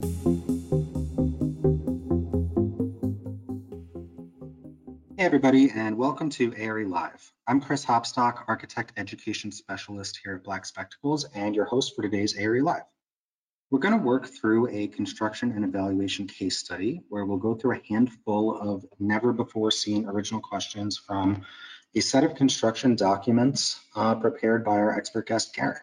Hey everybody, and welcome to ARE Live. I'm Chris Hopstock, Architect Education Specialist here at Black Spectacles, and your host for today's ARE Live. We're going to work through a construction and evaluation case study where we'll go through a handful of never before seen original questions from a set of construction documents uh, prepared by our expert guest, Garrick.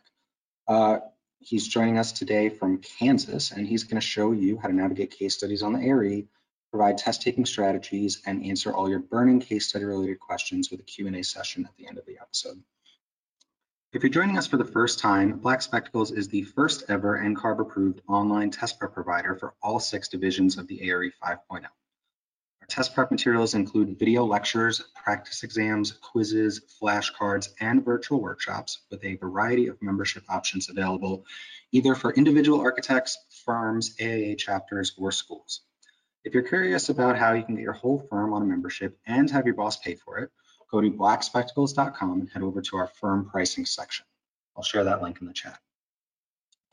Uh, he's joining us today from Kansas, and he's going to show you how to navigate case studies on the ARE, provide test taking strategies, and answer all your burning case study related questions with a Q&A session at the end of the episode. If you're joining us for the first time, Black Spectacles is the first ever NCARB approved online test prep provider for all six divisions of the ARE 5.0. Our test prep materials include video lectures, practice exams, quizzes, flashcards, and virtual workshops with a variety of membership options available either for individual architects, firms, AIA chapters, or schools. If you're curious about how you can get your whole firm on a membership and have your boss pay for it, go to blackspectacles.com and head over to our firm pricing section. I'll share that link in the chat.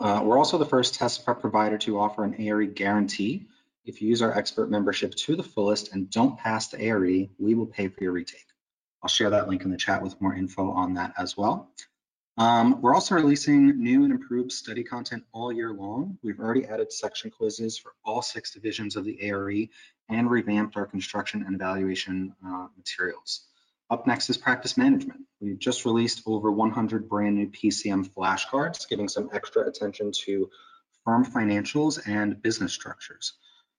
Uh, we're also the first test prep provider to offer an ARE guarantee. If you use our expert membership to the fullest and don't pass the ARE, we will pay for your retake. I'll share that link in the chat with more info on that as well. Um, we're also releasing new and improved study content all year long. We've already added section quizzes for all six divisions of the ARE and revamped our construction and evaluation uh, materials. Up next is practice management. We've just released over 100 brand new PCM flashcards, giving some extra attention to firm financials and business structures.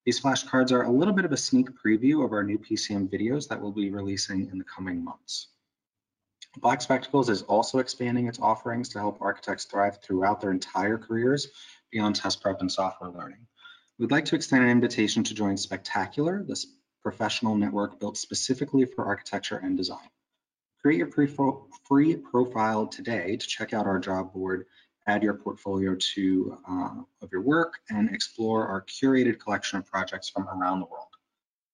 These flashcards are a little bit of a sneak preview of our new PCM videos that we'll be releasing in the coming months. Black Spectacles is also expanding its offerings to help architects thrive throughout their entire careers beyond test prep and software learning. We'd like to extend an invitation to join Spectacular, this professional network built specifically for architecture and design. Create your free profile today to check out our job board, add your portfolio to uh, of your work, and explore our curated collection of projects from around the world.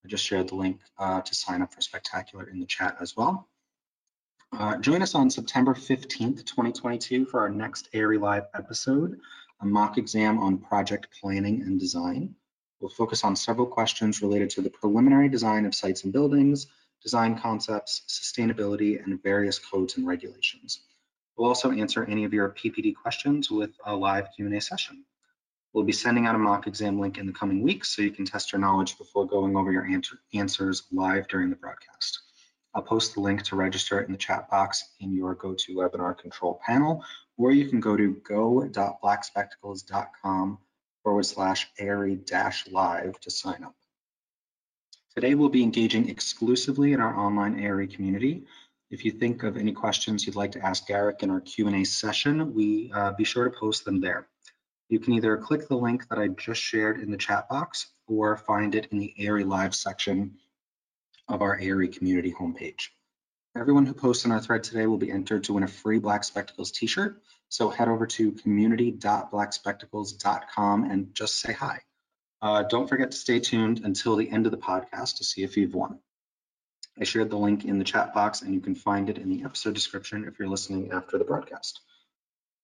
I just shared the link uh, to sign up for Spectacular in the chat as well. Uh, join us on September 15th, 2022 for our next ARE Live episode, a mock exam on project planning and design. We'll focus on several questions related to the preliminary design of sites and buildings, design concepts, sustainability, and various codes and regulations. We'll also answer any of your PPD questions with a live Q&A session. We'll be sending out a mock exam link in the coming weeks so you can test your knowledge before going over your answer answers live during the broadcast. I'll post the link to register in the chat box in your GoToWebinar control panel, or you can go to go.blackspectacles.com forward slash ARE dash live to sign up. Today we'll be engaging exclusively in our online ARE community. If you think of any questions you'd like to ask Garrick in our Q&A session, we uh, be sure to post them there. You can either click the link that I just shared in the chat box or find it in the ARE Live section of our ARE community homepage. Everyone who posts in our thread today will be entered to win a free Black Spectacles t-shirt. So head over to community.blackspectacles.com and just say hi. Uh, don't forget to stay tuned until the end of the podcast to see if you've won. I shared the link in the chat box and you can find it in the episode description if you're listening after the broadcast.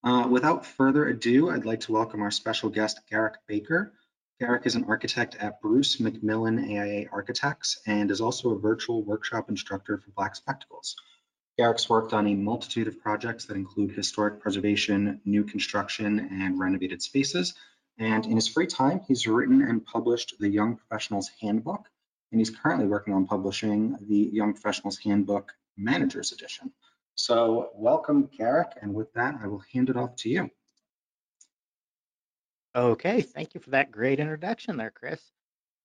Uh, without further ado, I'd like to welcome our special guest, Garrick Baker. Garrick is an architect at Bruce McMillan AIA Architects and is also a virtual workshop instructor for Black Spectacles. Garrick's worked on a multitude of projects that include historic preservation, new construction, and renovated spaces. And in his free time, he's written and published the Young Professionals Handbook, and he's currently working on publishing the Young Professionals Handbook Manager's Edition. So welcome, Garrick, and with that, I will hand it off to you. Okay, thank you for that great introduction there, Chris.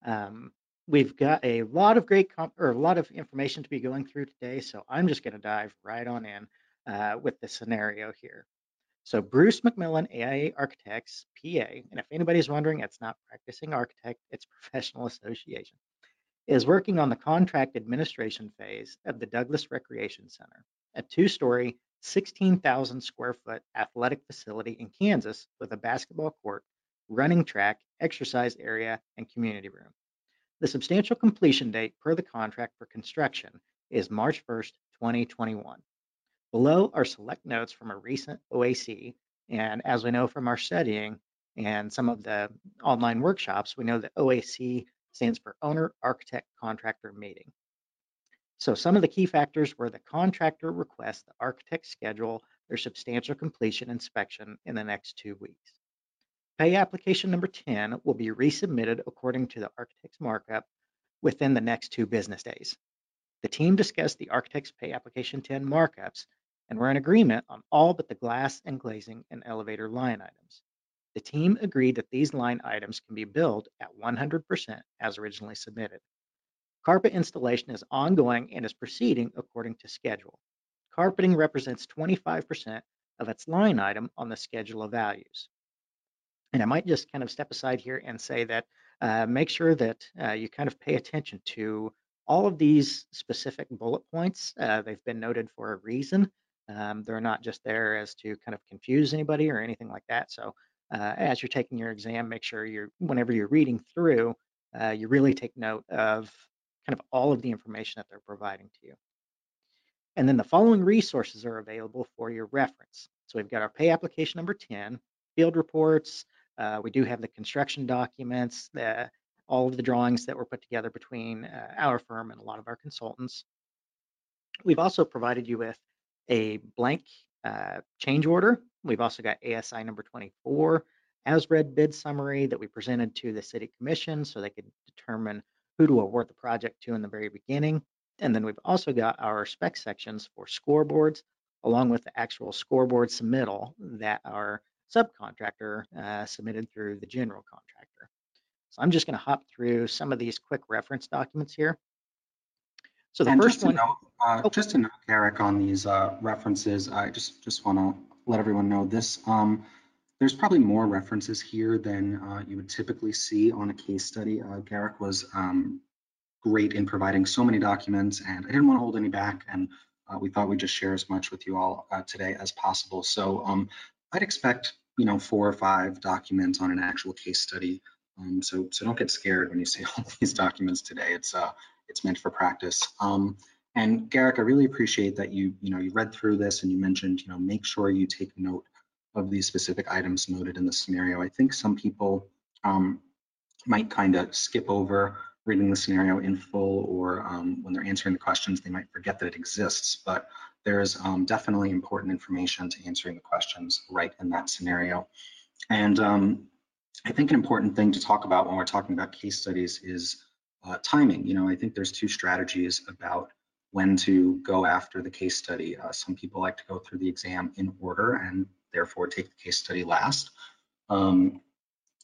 Um, we've got a lot of great or a lot of information to be going through today, so I'm just going to dive right on in uh, with the scenario here. So Bruce McMillan AIA Architects, PA, and if anybody's wondering, it's not practicing architect, it's professional association, is working on the contract administration phase of the Douglas Recreation Center, a two-story, 16,000 square foot athletic facility in Kansas with a basketball court running track, exercise area, and community room. The substantial completion date per the contract for construction is March 1st, 2021. Below are select notes from a recent OAC, and as we know from our studying, and some of the online workshops, we know that OAC stands for Owner Architect Contractor Meeting. So some of the key factors were the contractor requests the architect schedule their substantial completion inspection in the next two weeks. Pay application number 10 will be resubmitted according to the architect's markup within the next two business days. The team discussed the architect's pay application 10 markups and were in agreement on all but the glass and glazing and elevator line items. The team agreed that these line items can be billed at 100% as originally submitted. Carpet installation is ongoing and is proceeding according to schedule. Carpeting represents 25% of its line item on the schedule of values. And I might just kind of step aside here and say that uh, make sure that uh, you kind of pay attention to all of these specific bullet points. Uh, they've been noted for a reason. Um, they're not just there as to kind of confuse anybody or anything like that. So uh, as you're taking your exam, make sure you're, whenever you're reading through, uh, you really take note of kind of all of the information that they're providing to you. And then the following resources are available for your reference. So we've got our pay application number 10, field reports, uh, we do have the construction documents, the, all of the drawings that were put together between uh, our firm and a lot of our consultants. We've also provided you with a blank uh, change order. We've also got ASI number 24, as read bid summary that we presented to the city commission so they could determine who to award the project to in the very beginning. And then we've also got our spec sections for scoreboards, along with the actual scoreboard submittal that our subcontractor uh, submitted through the general contractor. So I'm just going to hop through some of these quick reference documents here. So the and first one, note, uh, oh. just to note, Garrick, on these uh, references, I just just want to let everyone know this. Um, there's probably more references here than uh, you would typically see on a case study. Uh, Garrick was um, great in providing so many documents, and I didn't want to hold any back, and uh, we thought we'd just share as much with you all today as possible. So um, I'd expect you know, four or five documents on an actual case study. Um, so, so don't get scared when you see all these documents today. It's uh, it's meant for practice. Um, and Garrick, I really appreciate that you, you know, you read through this and you mentioned, you know, make sure you take note of these specific items noted in the scenario. I think some people um, might kind of skip over reading the scenario in full, or um, when they're answering the questions, they might forget that it exists. But there's um, definitely important information to answering the questions right in that scenario. And um, I think an important thing to talk about when we're talking about case studies is uh, timing. You know, I think there's two strategies about when to go after the case study. Uh, some people like to go through the exam in order and therefore take the case study last. Um,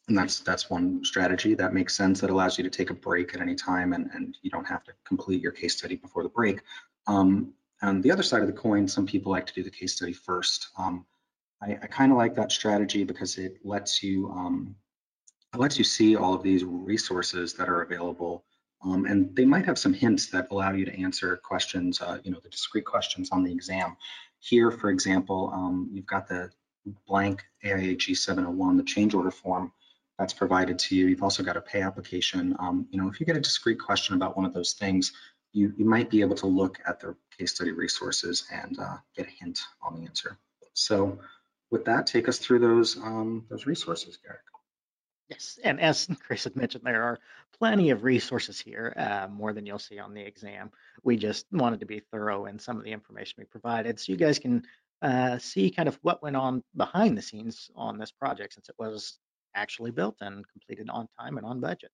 and that's that's one strategy that makes sense that allows you to take a break at any time and, and you don't have to complete your case study before the break. Um, on the other side of the coin, some people like to do the case study first. Um, I, I kind of like that strategy because it lets you um, lets you see all of these resources that are available, um, and they might have some hints that allow you to answer questions, uh, you know, the discrete questions on the exam. Here, for example, um, you've got the blank AIA G701, the change order form that's provided to you. You've also got a pay application. Um, you know, if you get a discrete question about one of those things, you, you might be able to look at the case study resources and uh, get a hint on the answer. So with that, take us through those, um, those resources, Garrick. Yes, and as Chris had mentioned, there are plenty of resources here, uh, more than you'll see on the exam. We just wanted to be thorough in some of the information we provided so you guys can uh, see kind of what went on behind the scenes on this project since it was actually built and completed on time and on budget.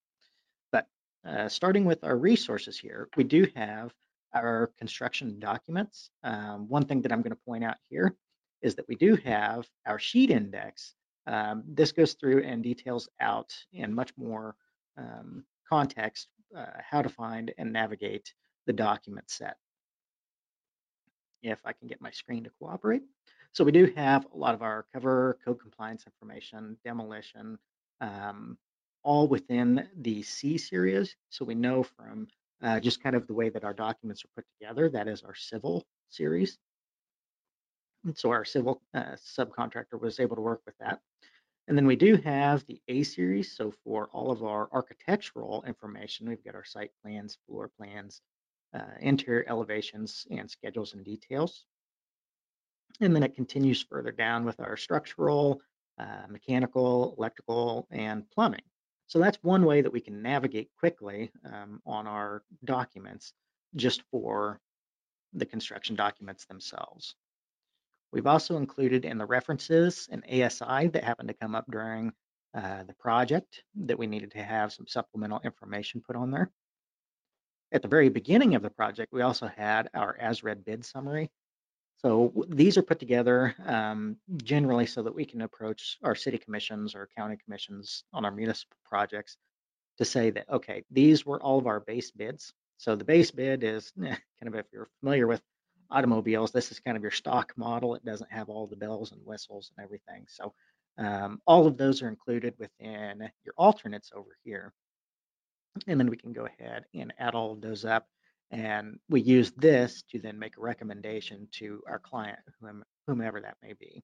Uh, starting with our resources here, we do have our construction documents. Um, one thing that I'm going to point out here is that we do have our sheet index. Um, this goes through and details out in much more um, context uh, how to find and navigate the document set. If I can get my screen to cooperate. So we do have a lot of our cover code compliance information, demolition, um, all within the C series. So we know from uh, just kind of the way that our documents are put together, that is our civil series. And so our civil uh, subcontractor was able to work with that. And then we do have the A series. So for all of our architectural information, we've got our site plans, floor plans, uh, interior elevations, and schedules and details. And then it continues further down with our structural, uh, mechanical, electrical, and plumbing. So that's one way that we can navigate quickly um, on our documents just for the construction documents themselves. We've also included in the references an ASI that happened to come up during uh, the project that we needed to have some supplemental information put on there. At the very beginning of the project, we also had our as read bid summary. So these are put together um, generally so that we can approach our city commissions or county commissions on our municipal projects to say that, okay, these were all of our base bids. So the base bid is kind of if you're familiar with automobiles, this is kind of your stock model. It doesn't have all the bells and whistles and everything. So um, all of those are included within your alternates over here. And then we can go ahead and add all of those up. And we use this to then make a recommendation to our client, whomever that may be.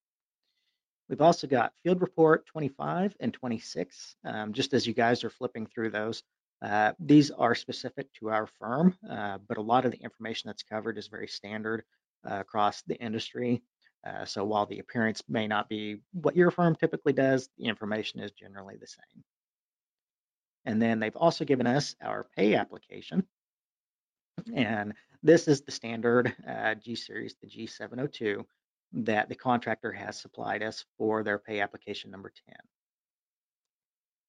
We've also got field report 25 and 26, um, just as you guys are flipping through those. Uh, these are specific to our firm, uh, but a lot of the information that's covered is very standard uh, across the industry. Uh, so while the appearance may not be what your firm typically does, the information is generally the same. And then they've also given us our pay application. And this is the standard uh, G series, the G702, that the contractor has supplied us for their pay application number 10.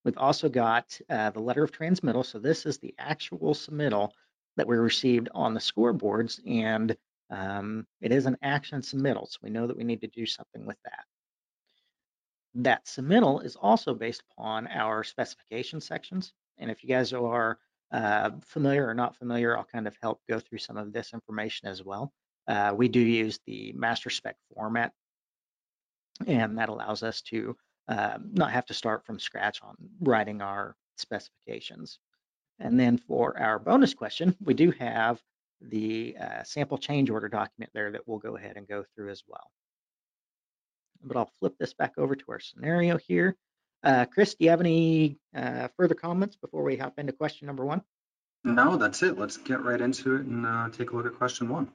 We've also got uh, the letter of transmittal. So this is the actual submittal that we received on the scoreboards and um, it is an action submittal. So we know that we need to do something with that. That submittal is also based upon our specification sections. And if you guys are uh, familiar or not familiar, I'll kind of help go through some of this information as well. Uh, we do use the master spec format, and that allows us to uh, not have to start from scratch on writing our specifications. And then for our bonus question, we do have the uh, sample change order document there that we'll go ahead and go through as well. But I'll flip this back over to our scenario here. Uh, Chris, do you have any uh, further comments before we hop into question number one? No, that's it. Let's get right into it and uh, take a look at question one.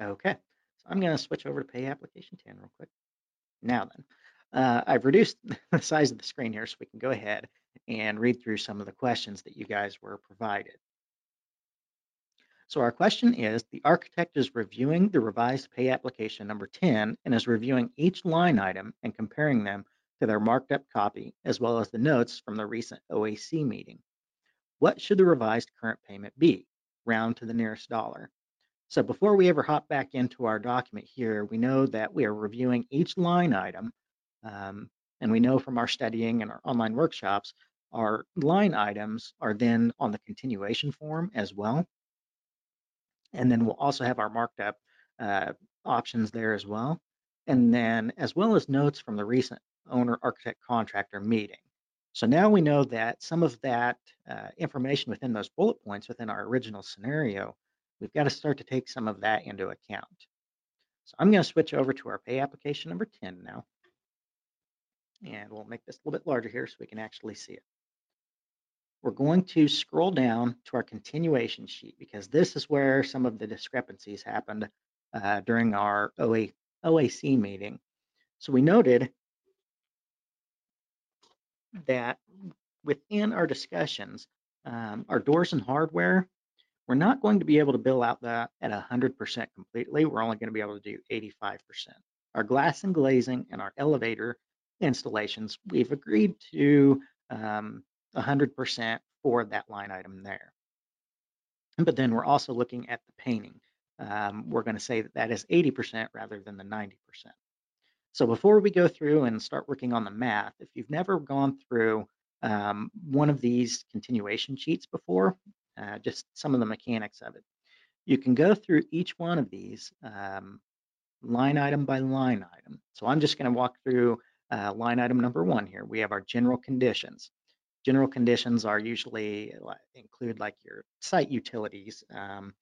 Okay, so I'm going to switch over to pay application 10 real quick. Now then, uh, I've reduced the size of the screen here so we can go ahead and read through some of the questions that you guys were provided. So our question is, the architect is reviewing the revised pay application number 10 and is reviewing each line item and comparing them to their marked up copy, as well as the notes from the recent OAC meeting. What should the revised current payment be? Round to the nearest dollar. So before we ever hop back into our document here, we know that we are reviewing each line item. Um, and we know from our studying and our online workshops, our line items are then on the continuation form as well. And then we'll also have our marked up uh, options there as well. And then as well as notes from the recent owner architect contractor meeting. So now we know that some of that uh, information within those bullet points within our original scenario, we've got to start to take some of that into account. So I'm going to switch over to our pay application number 10 now. And we'll make this a little bit larger here so we can actually see it we're going to scroll down to our continuation sheet because this is where some of the discrepancies happened uh, during our OA, OAC meeting. So we noted that within our discussions, um, our doors and hardware, we're not going to be able to bill out that at 100% completely. We're only going to be able to do 85%. Our glass and glazing and our elevator installations, we've agreed to um, 100% for that line item there. But then we're also looking at the painting. Um, we're going to say that that is 80% rather than the 90%. So before we go through and start working on the math, if you've never gone through um, one of these continuation sheets before, uh, just some of the mechanics of it, you can go through each one of these um, line item by line item. So I'm just going to walk through uh, line item number one here. We have our general conditions. General conditions are usually include like your site utilities, um,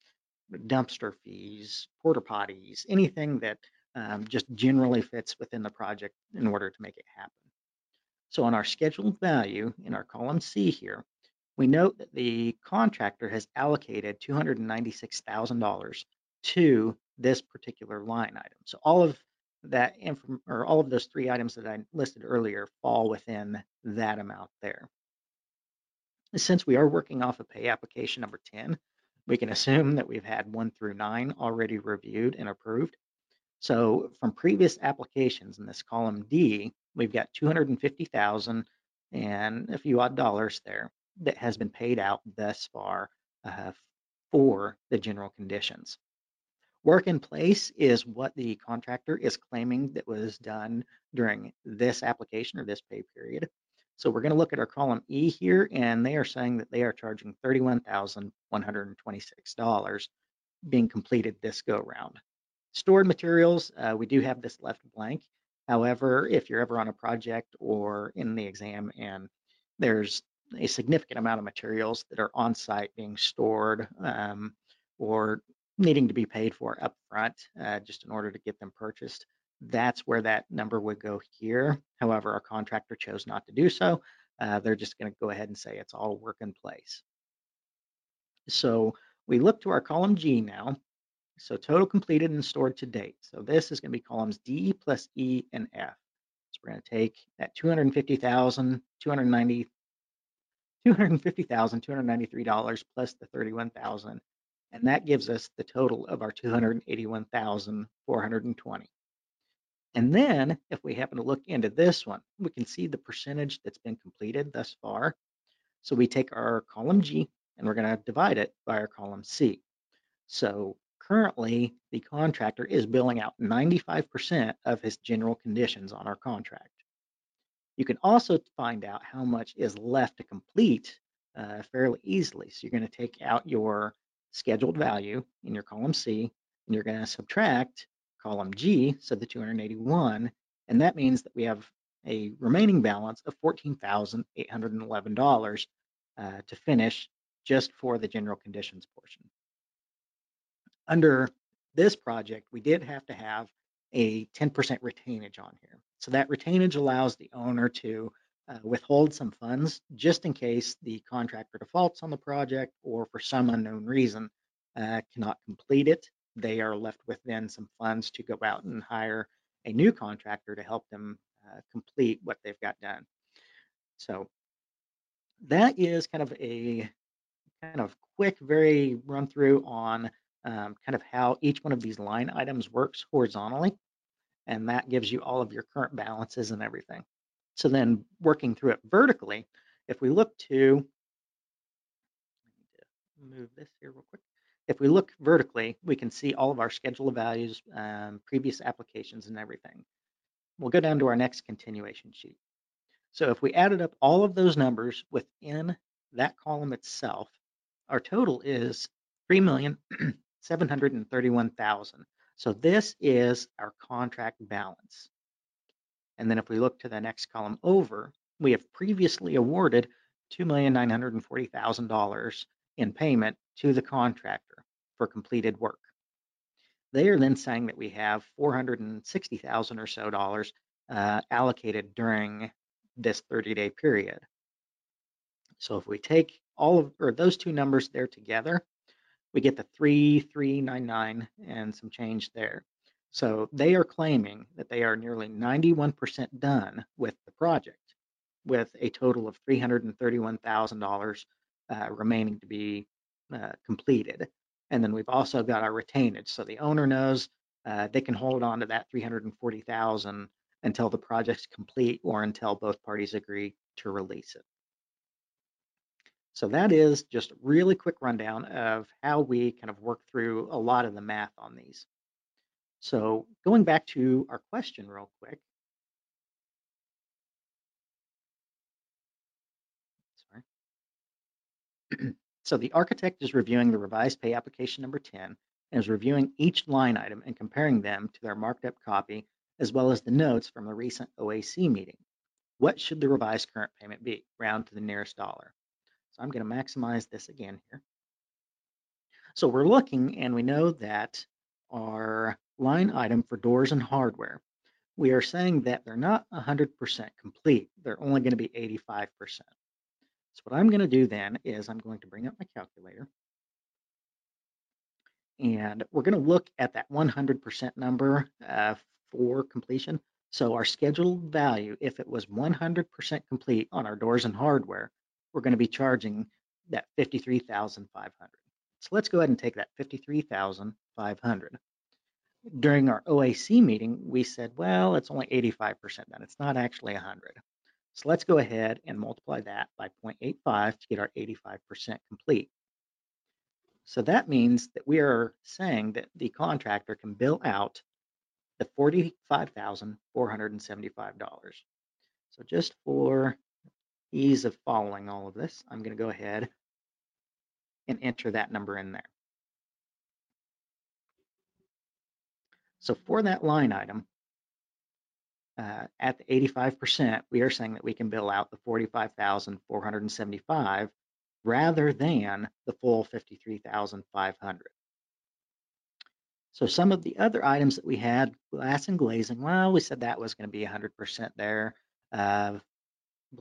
dumpster fees, porta potties, anything that um, just generally fits within the project in order to make it happen. So on our scheduled value in our column C here, we note that the contractor has allocated $296,000 to this particular line item. So all of that inform or all of those three items that I listed earlier fall within that amount there. Since we are working off of pay application number 10, we can assume that we've had one through nine already reviewed and approved. So from previous applications in this column D, we've got 250,000 and a few odd dollars there that has been paid out thus far uh, for the general conditions. Work in place is what the contractor is claiming that was done during this application or this pay period. So we're going to look at our column E here, and they are saying that they are charging $31,126 being completed this go round. Stored materials, uh, we do have this left blank. However, if you're ever on a project or in the exam and there's a significant amount of materials that are on site being stored um, or needing to be paid for upfront uh, just in order to get them purchased, that's where that number would go here. However, our contractor chose not to do so. Uh, they're just going to go ahead and say it's all work in place. So we look to our column G now. So total completed and stored to date. So this is going to be columns D plus E and F. So we're going to take that 250,000, 290, $250,293 plus the 31,000, and that gives us the total of our 281,420. And then if we happen to look into this one, we can see the percentage that's been completed thus far. So we take our column G and we're going to divide it by our column C. So currently the contractor is billing out 95% of his general conditions on our contract. You can also find out how much is left to complete uh, fairly easily. So you're going to take out your scheduled value in your column C and you're going to subtract column G, so the 281, and that means that we have a remaining balance of $14,811 uh, to finish just for the general conditions portion. Under this project, we did have to have a 10% retainage on here. So that retainage allows the owner to uh, withhold some funds just in case the contractor defaults on the project or for some unknown reason uh, cannot complete it they are left with then some funds to go out and hire a new contractor to help them uh, complete what they've got done. So that is kind of a kind of quick, very run through on um, kind of how each one of these line items works horizontally. And that gives you all of your current balances and everything. So then working through it vertically, if we look to, move this here real quick. If we look vertically, we can see all of our schedule of values, um, previous applications and everything. We'll go down to our next continuation sheet. So if we added up all of those numbers within that column itself, our total is 3,731,000. So this is our contract balance. And then if we look to the next column over, we have previously awarded $2,940,000 in payment to the contractor for completed work. They are then saying that we have 460,000 or so dollars uh, allocated during this 30-day period. So if we take all of or those two numbers there together, we get the 3399 and some change there. So they are claiming that they are nearly 91% done with the project, with a total of $331,000 uh, remaining to be uh, completed. And then we've also got our retainage. So the owner knows uh, they can hold on to that 340,000 until the project's complete or until both parties agree to release it. So that is just a really quick rundown of how we kind of work through a lot of the math on these. So going back to our question real quick, so the architect is reviewing the revised pay application number 10 and is reviewing each line item and comparing them to their marked up copy, as well as the notes from the recent OAC meeting. What should the revised current payment be? Round to the nearest dollar. So I'm going to maximize this again here. So we're looking and we know that our line item for doors and hardware, we are saying that they're not 100% complete. They're only going to be 85%. So what I'm going to do then is I'm going to bring up my calculator. And we're going to look at that 100% number uh, for completion. So our scheduled value, if it was 100% complete on our doors and hardware, we're going to be charging that 53,500. So let's go ahead and take that 53,500. During our OAC meeting, we said, well, it's only 85% done. It's not actually 100. So let's go ahead and multiply that by 0.85 to get our 85% complete. So that means that we are saying that the contractor can bill out the $45,475. So just for ease of following all of this, I'm going to go ahead and enter that number in there. So for that line item, uh, at the 85%, we are saying that we can bill out the 45,475 rather than the full 53,500. So some of the other items that we had, glass and glazing, well, we said that was going to be 100% there. Uh, I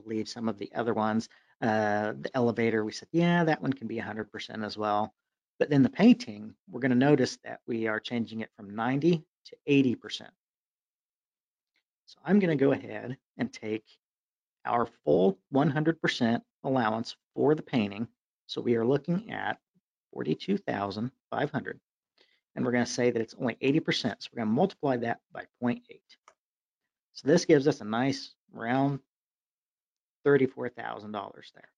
believe some of the other ones, uh, the elevator, we said, yeah, that one can be 100% as well. But then the painting, we're going to notice that we are changing it from 90 to 80%. So I'm going to go ahead and take our full 100% allowance for the painting. So we are looking at 42,500 and we're going to say that it's only 80%. So we're going to multiply that by 0.8. So this gives us a nice round $34,000 there.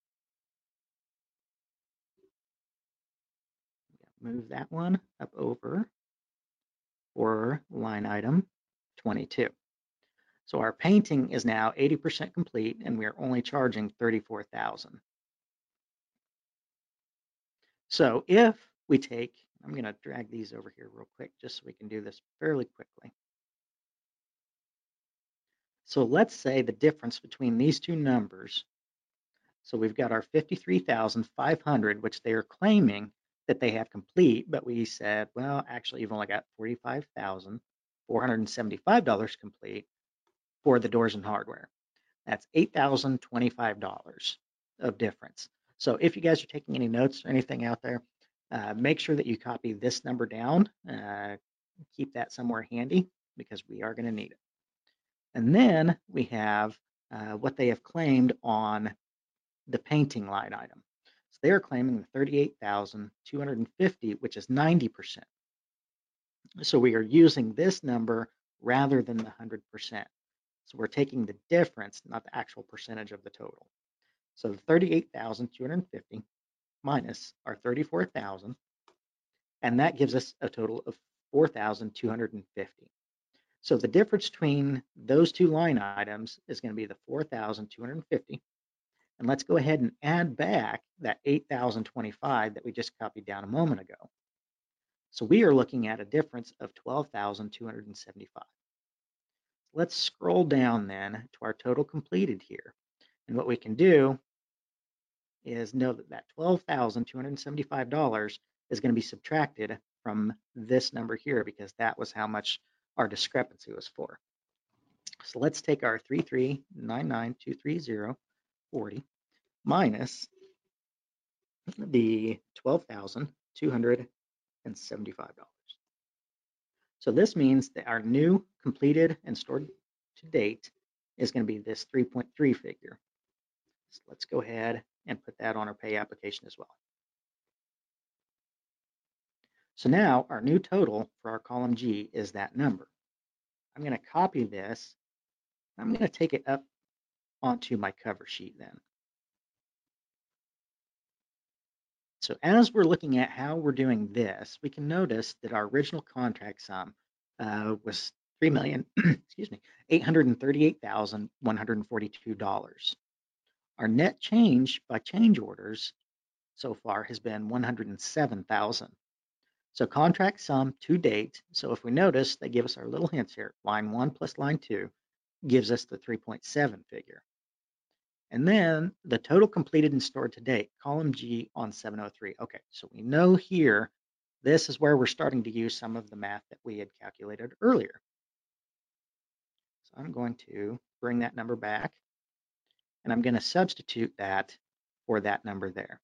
Move that one up over for line item 22. So our painting is now 80% complete and we are only charging 34,000. So if we take I'm going to drag these over here real quick just so we can do this fairly quickly. So let's say the difference between these two numbers. So we've got our 53,500, which they are claiming that they have complete, but we said, well, actually, you've only got $45,475 complete for the doors and hardware. That's $8,025 of difference. So if you guys are taking any notes or anything out there, uh, make sure that you copy this number down. Uh, keep that somewhere handy because we are going to need it. And then we have uh, what they have claimed on the painting line item. They are claiming the 38,250, which is 90%. So we are using this number rather than the 100%. So we're taking the difference, not the actual percentage of the total. So the 38,250 minus our 34,000, and that gives us a total of 4,250. So the difference between those two line items is going to be the 4,250. And let's go ahead and add back that 8,025 that we just copied down a moment ago. So we are looking at a difference of 12,275. Let's scroll down then to our total completed here. And what we can do is know that that $12,275 is going to be subtracted from this number here because that was how much our discrepancy was for. So let's take our 3399230 40 minus the $12,275. So this means that our new completed and stored to date is going to be this 3.3 figure. So let's go ahead and put that on our pay application as well. So now our new total for our column G is that number. I'm going to copy this. I'm going to take it up onto my cover sheet then. So as we're looking at how we're doing this, we can notice that our original contract sum uh, was three million, excuse me, eight hundred and thirty-eight thousand one hundred and forty-two dollars. Our net change by change orders so far has been 107,000. So contract sum to date. So if we notice, they give us our little hints here. Line one plus line two gives us the 3.7 figure. And then the total completed and stored to date, column G on 703. Okay, so we know here, this is where we're starting to use some of the math that we had calculated earlier. So I'm going to bring that number back and I'm going to substitute that for that number there.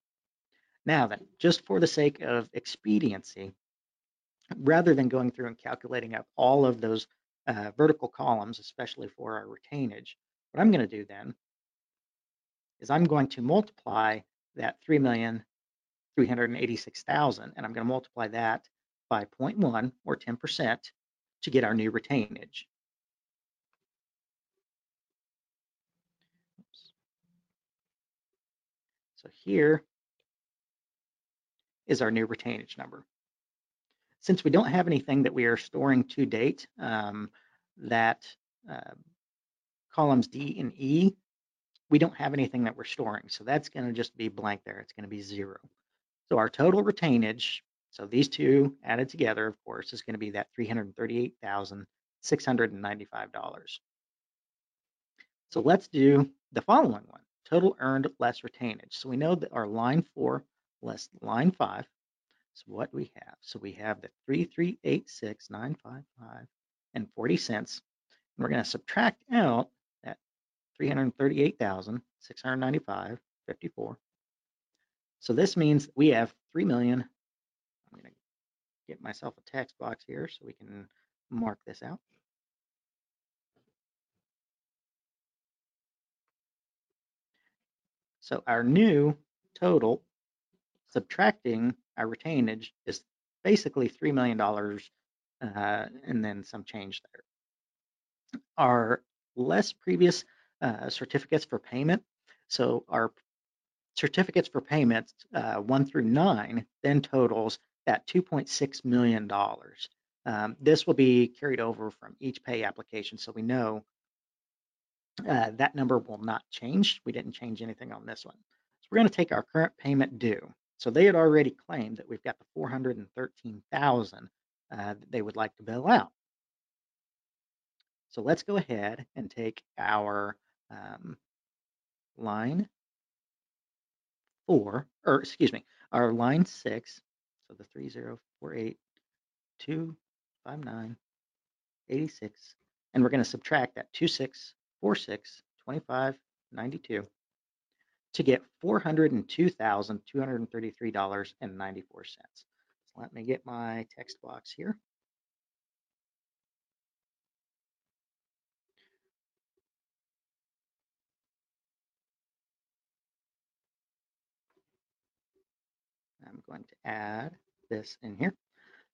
Now then, just for the sake of expediency, rather than going through and calculating up all of those uh, vertical columns, especially for our retainage, what I'm going to do then is I'm going to multiply that 3,386,000 and I'm going to multiply that by 0.1 or 10% to get our new retainage. So here is our new retainage number. Since we don't have anything that we are storing to date, um, that uh, columns D and E, we don't have anything that we're storing. So that's going to just be blank there. It's going to be zero. So our total retainage, so these two added together, of course, is going to be that $338,695. So let's do the following one total earned less retainage. So we know that our line four less line five is what we have. So we have the 3386955 and 40 cents. And we're going to subtract out that 338,695 54. So this means we have 3 million. I'm going to get myself a text box here so we can mark this out. So our new total, subtracting our retainage, is basically $3 million uh, and then some change there. Our less previous uh, certificates for payment, so our certificates for payments uh, one through nine then totals at $2.6 million. Um, this will be carried over from each pay application, so we know uh, that number will not change. We didn't change anything on this one. So we're going to take our current payment due. So they had already claimed that we've got the 413,000 uh, that they would like to bill out. So let's go ahead and take our um, line four, or excuse me, our line six, so the 3048 259 86, and we're going to subtract that 26 46 25 92 to get $402,233.94. So let me get my text box here. I'm going to add this in here.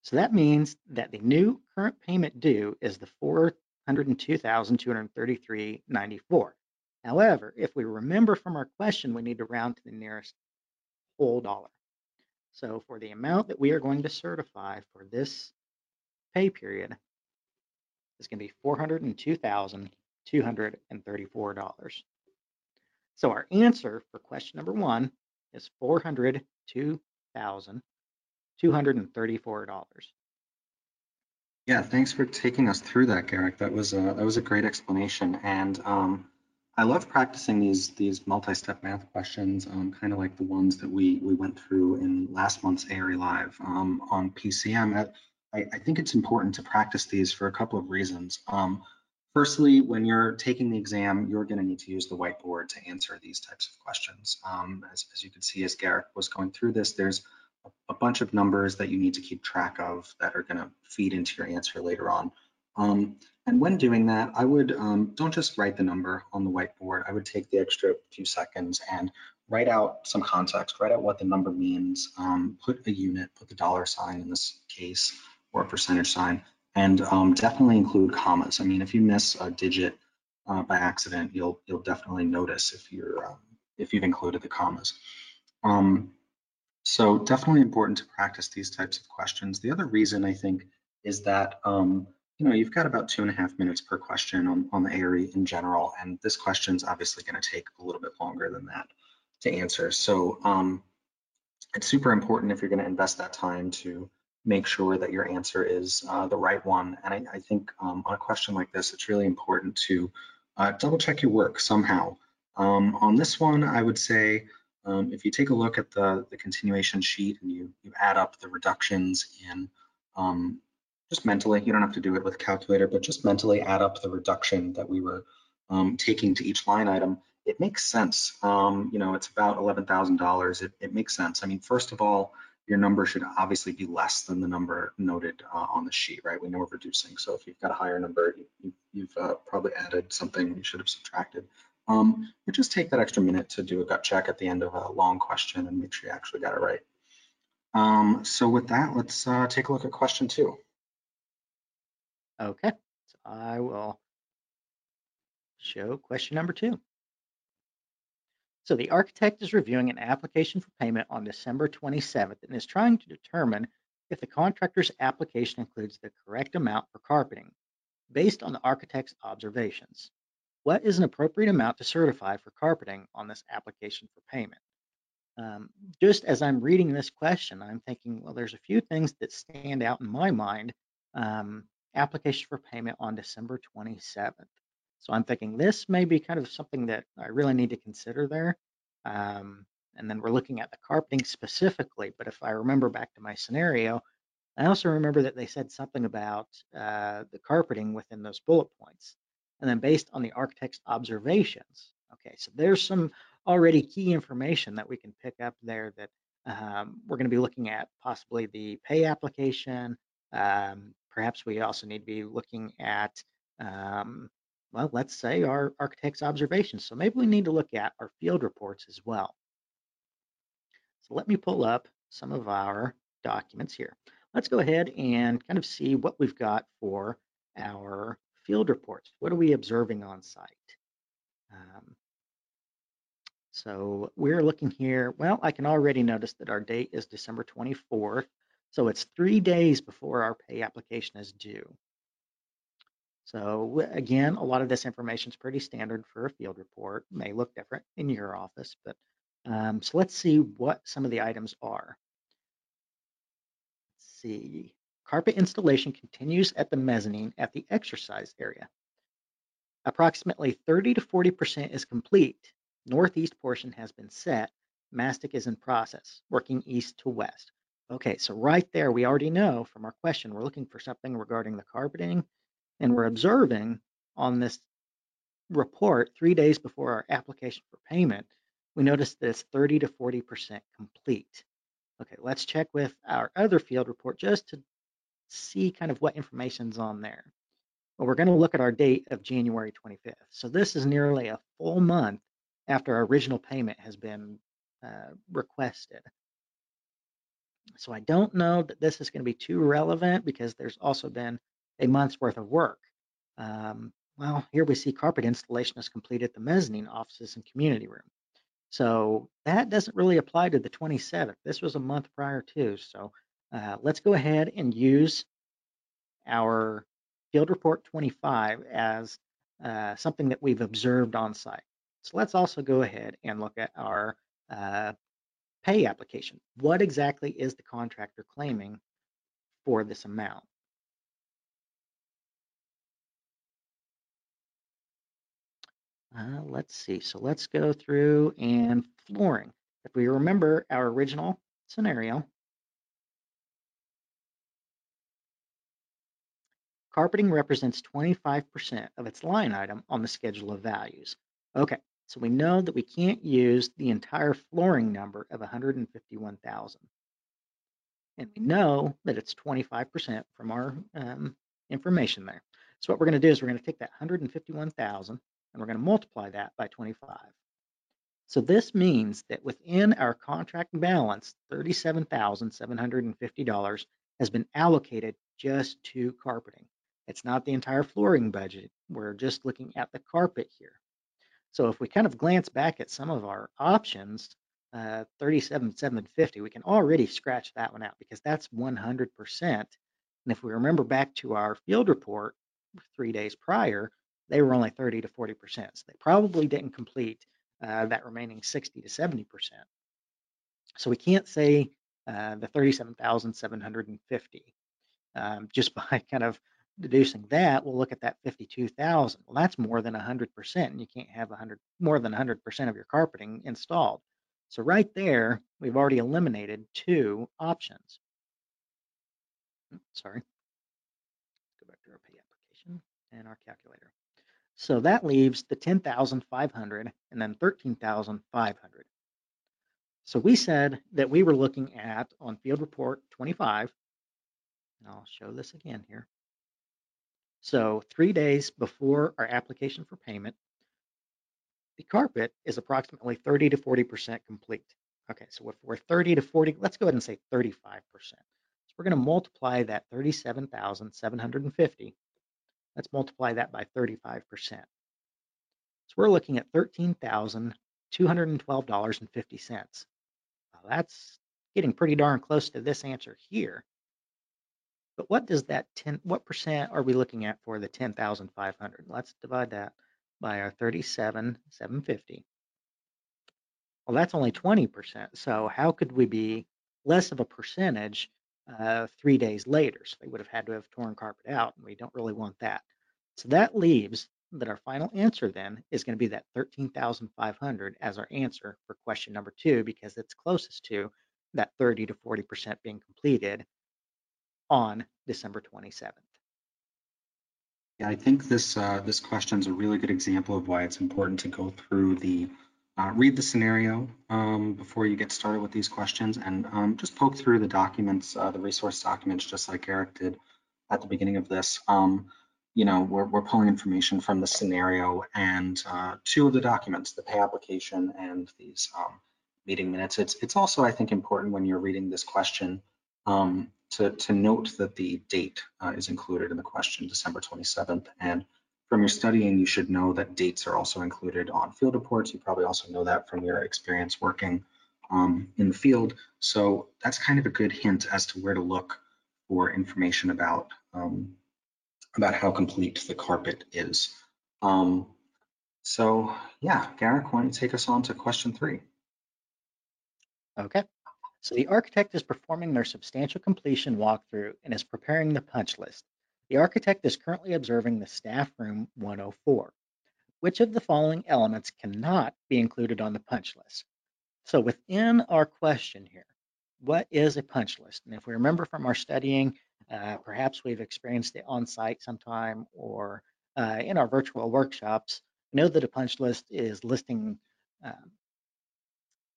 So that means that the new current payment due is the 402,233.94. However, if we remember from our question, we need to round to the nearest whole dollar. So for the amount that we are going to certify for this pay period is going to be $402,234. So our answer for question number one is $402,234. Yeah, thanks for taking us through that, Garrick. That was a, that was a great explanation. And um, I love practicing these these multi-step math questions, um, kind of like the ones that we we went through in last month's ARE Live um, on PCM. I, I, think it's important to practice these for a couple of reasons. Um, firstly, when you're taking the exam, you're going to need to use the whiteboard to answer these types of questions. Um, as, as you can see, as Garrick was going through this, there's a bunch of numbers that you need to keep track of that are going to feed into your answer later on. Um, and when doing that, I would um, don't just write the number on the whiteboard. I would take the extra few seconds and write out some context, write out what the number means, um, put a unit, put the dollar sign in this case, or a percentage sign, and um, definitely include commas. I mean, if you miss a digit uh, by accident, you'll you'll definitely notice if you're um, if you've included the commas. Um, so definitely important to practice these types of questions. The other reason I think is that um, you know you've got about two and a half minutes per question on, on the ARE in general, and this question is obviously going to take a little bit longer than that to answer. So um, it's super important if you're going to invest that time to make sure that your answer is uh, the right one. And I, I think um, on a question like this, it's really important to uh, double check your work somehow. Um, on this one, I would say um, if you take a look at the, the continuation sheet and you, you add up the reductions in um, just mentally, you don't have to do it with a calculator, but just mentally add up the reduction that we were um, taking to each line item, it makes sense. Um, you know, it's about $11,000. It, it makes sense. I mean, first of all, your number should obviously be less than the number noted uh, on the sheet, right? We know we're reducing. So if you've got a higher number, you, have uh, probably added something you should have subtracted. Um, but just take that extra minute to do a gut check at the end of a long question and make sure you actually got it right. Um, so with that, let's uh, take a look at question two. Okay, so I will show question number two. So the architect is reviewing an application for payment on December 27th and is trying to determine if the contractor's application includes the correct amount for carpeting based on the architect's observations. What is an appropriate amount to certify for carpeting on this application for payment? Um, just as I'm reading this question, I'm thinking, well, there's a few things that stand out in my mind. Um, application for payment on December 27th. So I'm thinking this may be kind of something that I really need to consider there. Um, and then we're looking at the carpeting specifically. But if I remember back to my scenario, I also remember that they said something about uh, the carpeting within those bullet points. And then based on the architect's observations, okay, so there's some already key information that we can pick up there that um, we're going to be looking at possibly the pay application. Um, perhaps we also need to be looking at um, well, let's say our architect's observations. So maybe we need to look at our field reports as well. So let me pull up some of our documents here. Let's go ahead and kind of see what we've got for our field reports. What are we observing on site? Um, so we're looking here, well, I can already notice that our date is December 24th. So it's three days before our pay application is due. So again, a lot of this information is pretty standard for a field report. May look different in your office, but um, so let's see what some of the items are. Let's see. Carpet installation continues at the mezzanine at the exercise area. Approximately 30 to 40% is complete. Northeast portion has been set. Mastic is in process, working east to west. Okay, so right there, we already know from our question, we're looking for something regarding the carpeting and we're observing on this report three days before our application for payment, we notice that it's 30 to 40% complete. Okay, let's check with our other field report just to see kind of what information's on there. Well, we're going to look at our date of January 25th. So this is nearly a full month after our original payment has been uh, requested. So I don't know that this is going to be too relevant because there's also been a month's worth of work. Um, well, here we see carpet installation is complete at the mezzanine offices and community room. So that doesn't really apply to the 27th. This was a month prior to. So uh, let's go ahead and use our field report 25 as uh, something that we've observed on site. So let's also go ahead and look at our uh, pay application. What exactly is the contractor claiming for this amount? Uh, let's see. So let's go through and flooring. If we remember our original scenario, carpeting represents 25% of its line item on the schedule of values. Okay, so we know that we can't use the entire flooring number of 151,000. And we know that it's 25% from our um, information there. So what we're going to do is we're going to take that 151,000 and we're going to multiply that by 25. So this means that within our contract balance, $37,750 has been allocated just to carpeting. It's not the entire flooring budget. We're just looking at the carpet here. So if we kind of glance back at some of our options, uh, 37,750, we can already scratch that one out because that's 100%. And if we remember back to our field report three days prior, they were only 30 to 40%. So they probably didn't complete uh, that remaining 60 to 70%. So we can't say uh, the 37,750 um, just by kind of deducing that. We'll look at that 52,000. Well, that's more than 100%, and you can't have 100 more than 100% of your carpeting installed. So right there, we've already eliminated two options. Sorry. Go back to our pay application and our calculator. So that leaves the 10,500 and then 13,500. So we said that we were looking at on field report 25, and I'll show this again here. So three days before our application for payment, the carpet is approximately 30 to 40% complete. Okay, so if we're 30 to 40, let's go ahead and say 35%. So we're going to multiply that 37,750. Let's multiply that by 35%. So we're looking at $13,212.50. Well, that's getting pretty darn close to this answer here. But what does that 10, what percent are we looking at for the 10,500? Let's divide that by our 37,750. Well, that's only 20%. So how could we be less of a percentage uh, three days later? So they would have had to have torn carpet out, and we don't really want that. So that leaves that our final answer then is going to be that 13,500 as our answer for question number two, because it's closest to that 30 to 40% being completed on December 27th. Yeah, I think this uh, this question is a really good example of why it's important to go through the uh, read the scenario um, before you get started with these questions and um, just poke through the documents, uh, the resource documents, just like Eric did at the beginning of this. Um, you know, we're, we're pulling information from the scenario and uh, two of the documents, the pay application and these um, meeting minutes. It's, it's also, I think, important when you're reading this question um, to, to note that the date uh, is included in the question, December 27th. And from your studying, you should know that dates are also included on field reports. You probably also know that from your experience working um, in the field. So that's kind of a good hint as to where to look for information about um, about how complete the carpet is. Um, so yeah, Garrick, why don't you take us on to question three? Okay. So the architect is performing their substantial completion walkthrough and is preparing the punch list. The architect is currently observing the staff room 104. Which of the following elements cannot be included on the punch list? So within our question here, what is a punch list? And if we remember from our studying, uh, perhaps we've experienced it on site sometime or uh, in our virtual workshops, know that a punch list is listing um,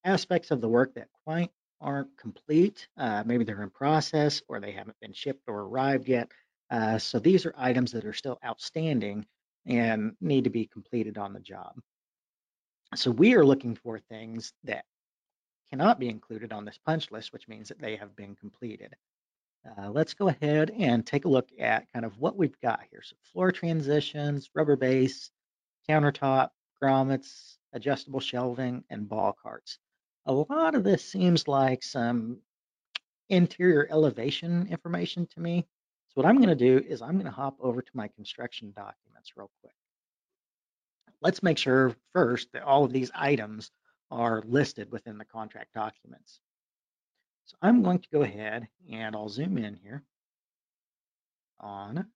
aspects of the work that quite aren't complete. Uh, maybe they're in process or they haven't been shipped or arrived yet. Uh, so these are items that are still outstanding and need to be completed on the job. So we are looking for things that cannot be included on this punch list, which means that they have been completed. Uh, let's go ahead and take a look at kind of what we've got here. So floor transitions, rubber base, countertop, grommets, adjustable shelving, and ball carts. A lot of this seems like some interior elevation information to me. What I'm going to do is I'm going to hop over to my construction documents real quick. Let's make sure first that all of these items are listed within the contract documents. So I'm going to go ahead and I'll zoom in here on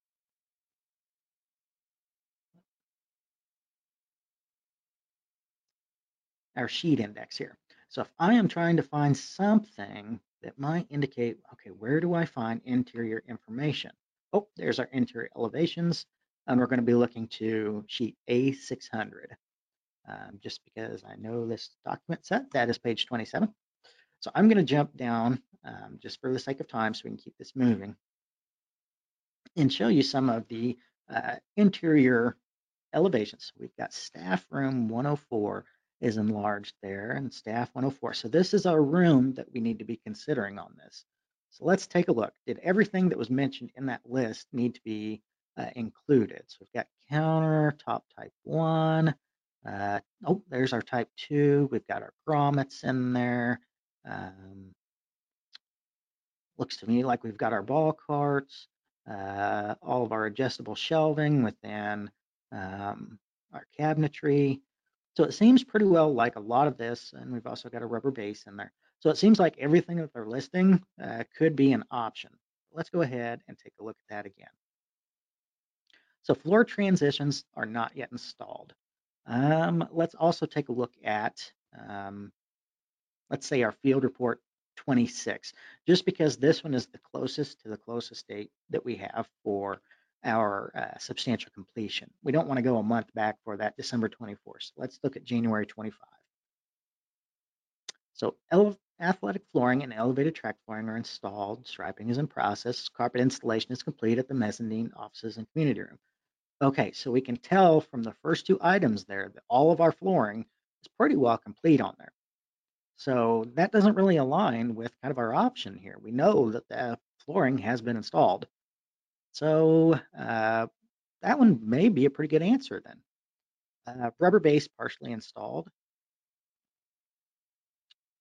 our sheet index here. So if I am trying to find something that might indicate, okay, where do I find interior information? Oh, there's our interior elevations, and we're going to be looking to sheet A600. Um, just because I know this document set, that is page 27. So I'm going to jump down um, just for the sake of time so we can keep this moving and show you some of the uh, interior elevations. We've got staff room 104 is enlarged there and staff 104. So this is our room that we need to be considering on this. So let's take a look. Did everything that was mentioned in that list need to be uh, included? So we've got countertop type one. Uh, oh, there's our type two. We've got our grommets in there. Um, looks to me like we've got our ball carts, uh, all of our adjustable shelving within um, our cabinetry. So it seems pretty well like a lot of this, and we've also got a rubber base in there. So it seems like everything that they're listing uh, could be an option. Let's go ahead and take a look at that again. So floor transitions are not yet installed. Um, let's also take a look at um, let's say our field report 26, just because this one is the closest to the closest date that we have for our uh, substantial completion. We don't want to go a month back for that December 24th. So let's look at January 25. So athletic flooring and elevated track flooring are installed. Striping is in process. Carpet installation is complete at the mezzanine offices and community room. Okay, so we can tell from the first two items there that all of our flooring is pretty well complete on there. So that doesn't really align with kind of our option here. We know that the flooring has been installed. So uh, that one may be a pretty good answer then. Uh, rubber base partially installed.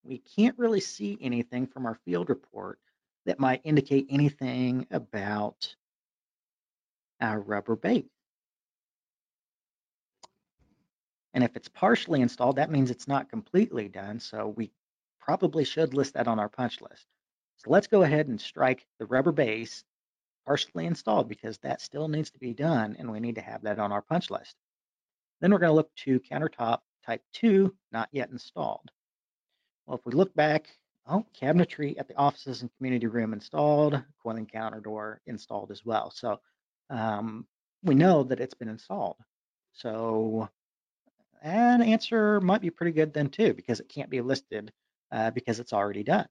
We can't really see anything from our field report that might indicate anything about our rubber base. And if it's partially installed, that means it's not completely done. So we probably should list that on our punch list. So let's go ahead and strike the rubber base partially installed because that still needs to be done and we need to have that on our punch list. Then we're going to look to countertop type 2, not yet installed. Well, if we look back, oh, cabinetry at the offices and community room installed, coiling counter door installed as well. So um, we know that it's been installed. So an answer might be pretty good then too, because it can't be listed uh, because it's already done.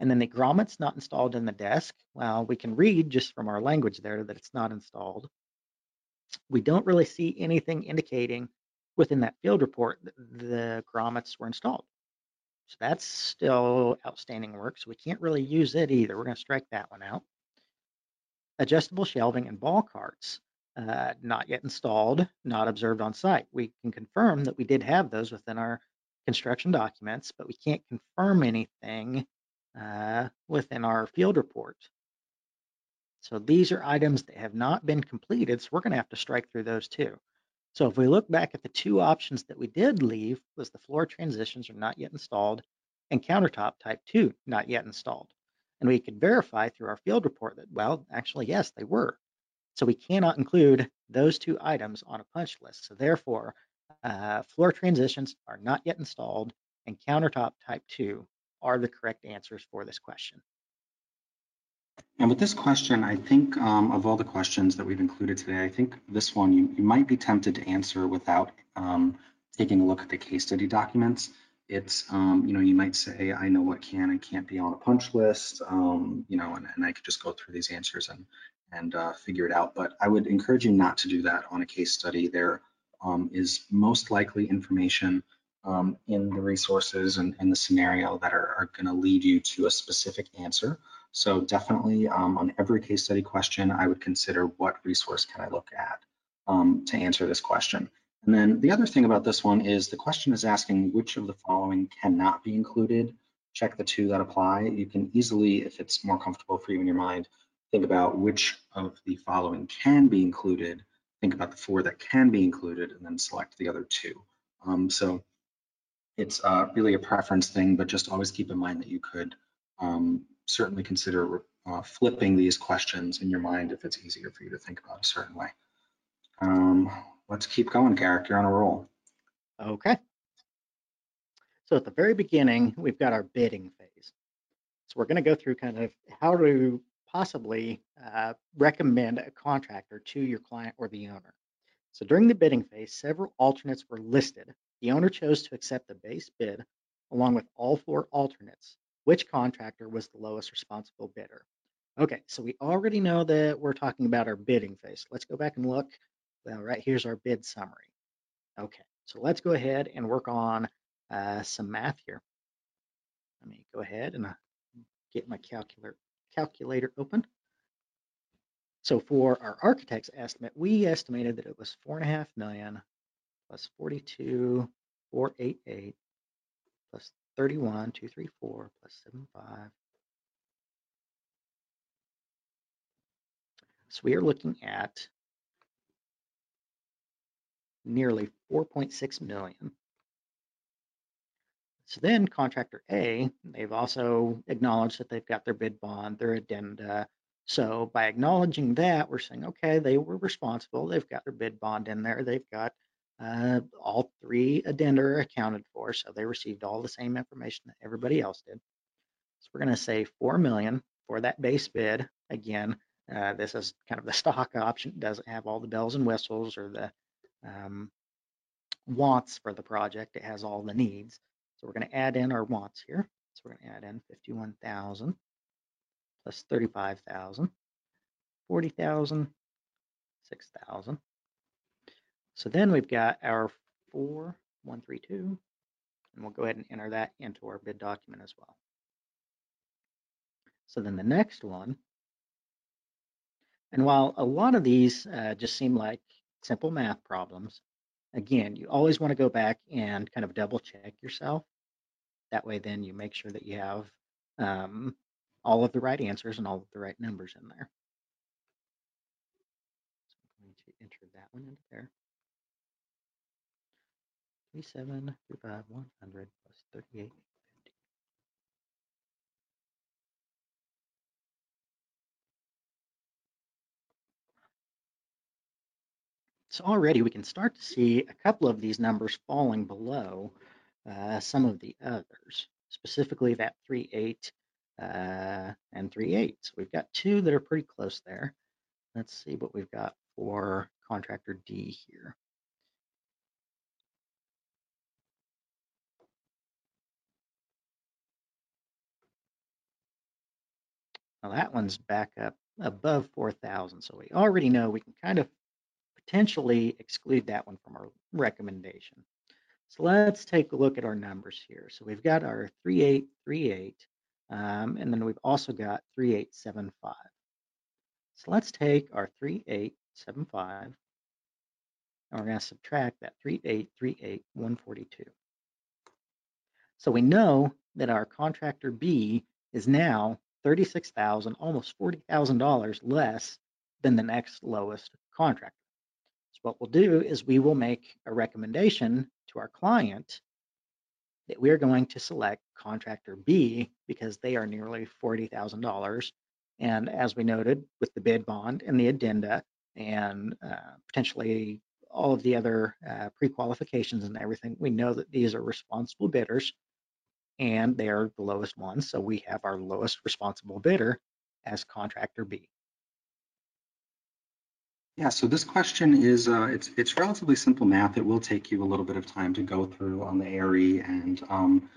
And then the grommets not installed in the desk. Well, we can read just from our language there that it's not installed. We don't really see anything indicating within that field report that the grommets were installed. So that's still outstanding work. So we can't really use it either. We're going to strike that one out. Adjustable shelving and ball carts, uh, not yet installed, not observed on site. We can confirm that we did have those within our construction documents, but we can't confirm anything uh, within our field report. So these are items that have not been completed, so we're going to have to strike through those too. So if we look back at the two options that we did leave was the floor transitions are not yet installed and countertop type 2 not yet installed. And we could verify through our field report that, well, actually, yes, they were. So we cannot include those two items on a punch list. So therefore, uh, floor transitions are not yet installed and countertop type 2 are the correct answers for this question. And with this question, I think um, of all the questions that we've included today, I think this one you, you might be tempted to answer without um, taking a look at the case study documents. It's, um, you know, you might say, I know what can and can't be on a punch list, um, you know, and, and, I could just go through these answers and, and uh, figure it out. But I would encourage you not to do that on a case study. There um, is most likely information um, in the resources and, and the scenario that are, are going to lead you to a specific answer. So definitely um, on every case study question, I would consider what resource can I look at um, to answer this question. And then the other thing about this one is the question is asking which of the following cannot be included. Check the two that apply. You can easily, if it's more comfortable for you in your mind, think about which of the following can be included. Think about the four that can be included and then select the other two. Um, so it's uh, really a preference thing, but just always keep in mind that you could um, certainly consider uh, flipping these questions in your mind if it's easier for you to think about a certain way. Um, let's keep going, Garrick. You're on a roll. Okay. So at the very beginning, we've got our bidding phase. So we're going to go through kind of how to possibly uh, recommend a contractor to your client or the owner. So during the bidding phase, several alternates were listed the owner chose to accept the base bid along with all four alternates. Which contractor was the lowest responsible bidder? Okay, so we already know that we're talking about our bidding phase. Let's go back and look. Well, right here's our bid summary. Okay, so let's go ahead and work on uh, some math here. Let me go ahead and uh, get my calculator calculator open. So for our architect's estimate, we estimated that it was four and a half million plus 42, 488, plus 31, 234, plus 75. So we are looking at nearly 4.6 million. So then contractor A, they've also acknowledged that they've got their bid bond, their addenda. So by acknowledging that, we're saying, okay, they were responsible. They've got their bid bond in there. They've got uh, all three addenda are accounted for, so they received all the same information that everybody else did. So we're going to say 4 million for that base bid. Again, uh, this is kind of the stock option. Doesn't have all the bells and whistles or the um, wants for the project. It has all the needs. So we're going to add in our wants here. So we're going to add in 51,000 plus 35,000, 40,000, 6,000. So then we've got our 4132, and we'll go ahead and enter that into our bid document as well. So then the next one, and while a lot of these uh, just seem like simple math problems, again, you always want to go back and kind of double check yourself. That way, then you make sure that you have um, all of the right answers and all of the right numbers in there. So I'm going to enter that one into there. 37, 35, 100 plus 38, 50. So already we can start to see a couple of these numbers falling below uh, some of the others, specifically that 3.8 uh, and 3.8. So we've got two that are pretty close there. Let's see what we've got for contractor D here. Now that one's back up above 4,000. So we already know we can kind of potentially exclude that one from our recommendation. So let's take a look at our numbers here. So we've got our 3838, um, and then we've also got 3875. So let's take our 3875, and we're going to subtract that 3838 142. So we know that our contractor B is now 36,000, almost $40,000 less than the next lowest contractor. So what we'll do is we will make a recommendation to our client that we are going to select contractor B because they are nearly $40,000. And as we noted with the bid bond and the addenda and uh, potentially all of the other uh, pre-qualifications and everything, we know that these are responsible bidders and they are the lowest ones. So we have our lowest responsible bidder as contractor B. Yeah, so this question is, uh, it's, it's relatively simple math. It will take you a little bit of time to go through on the ARE and um,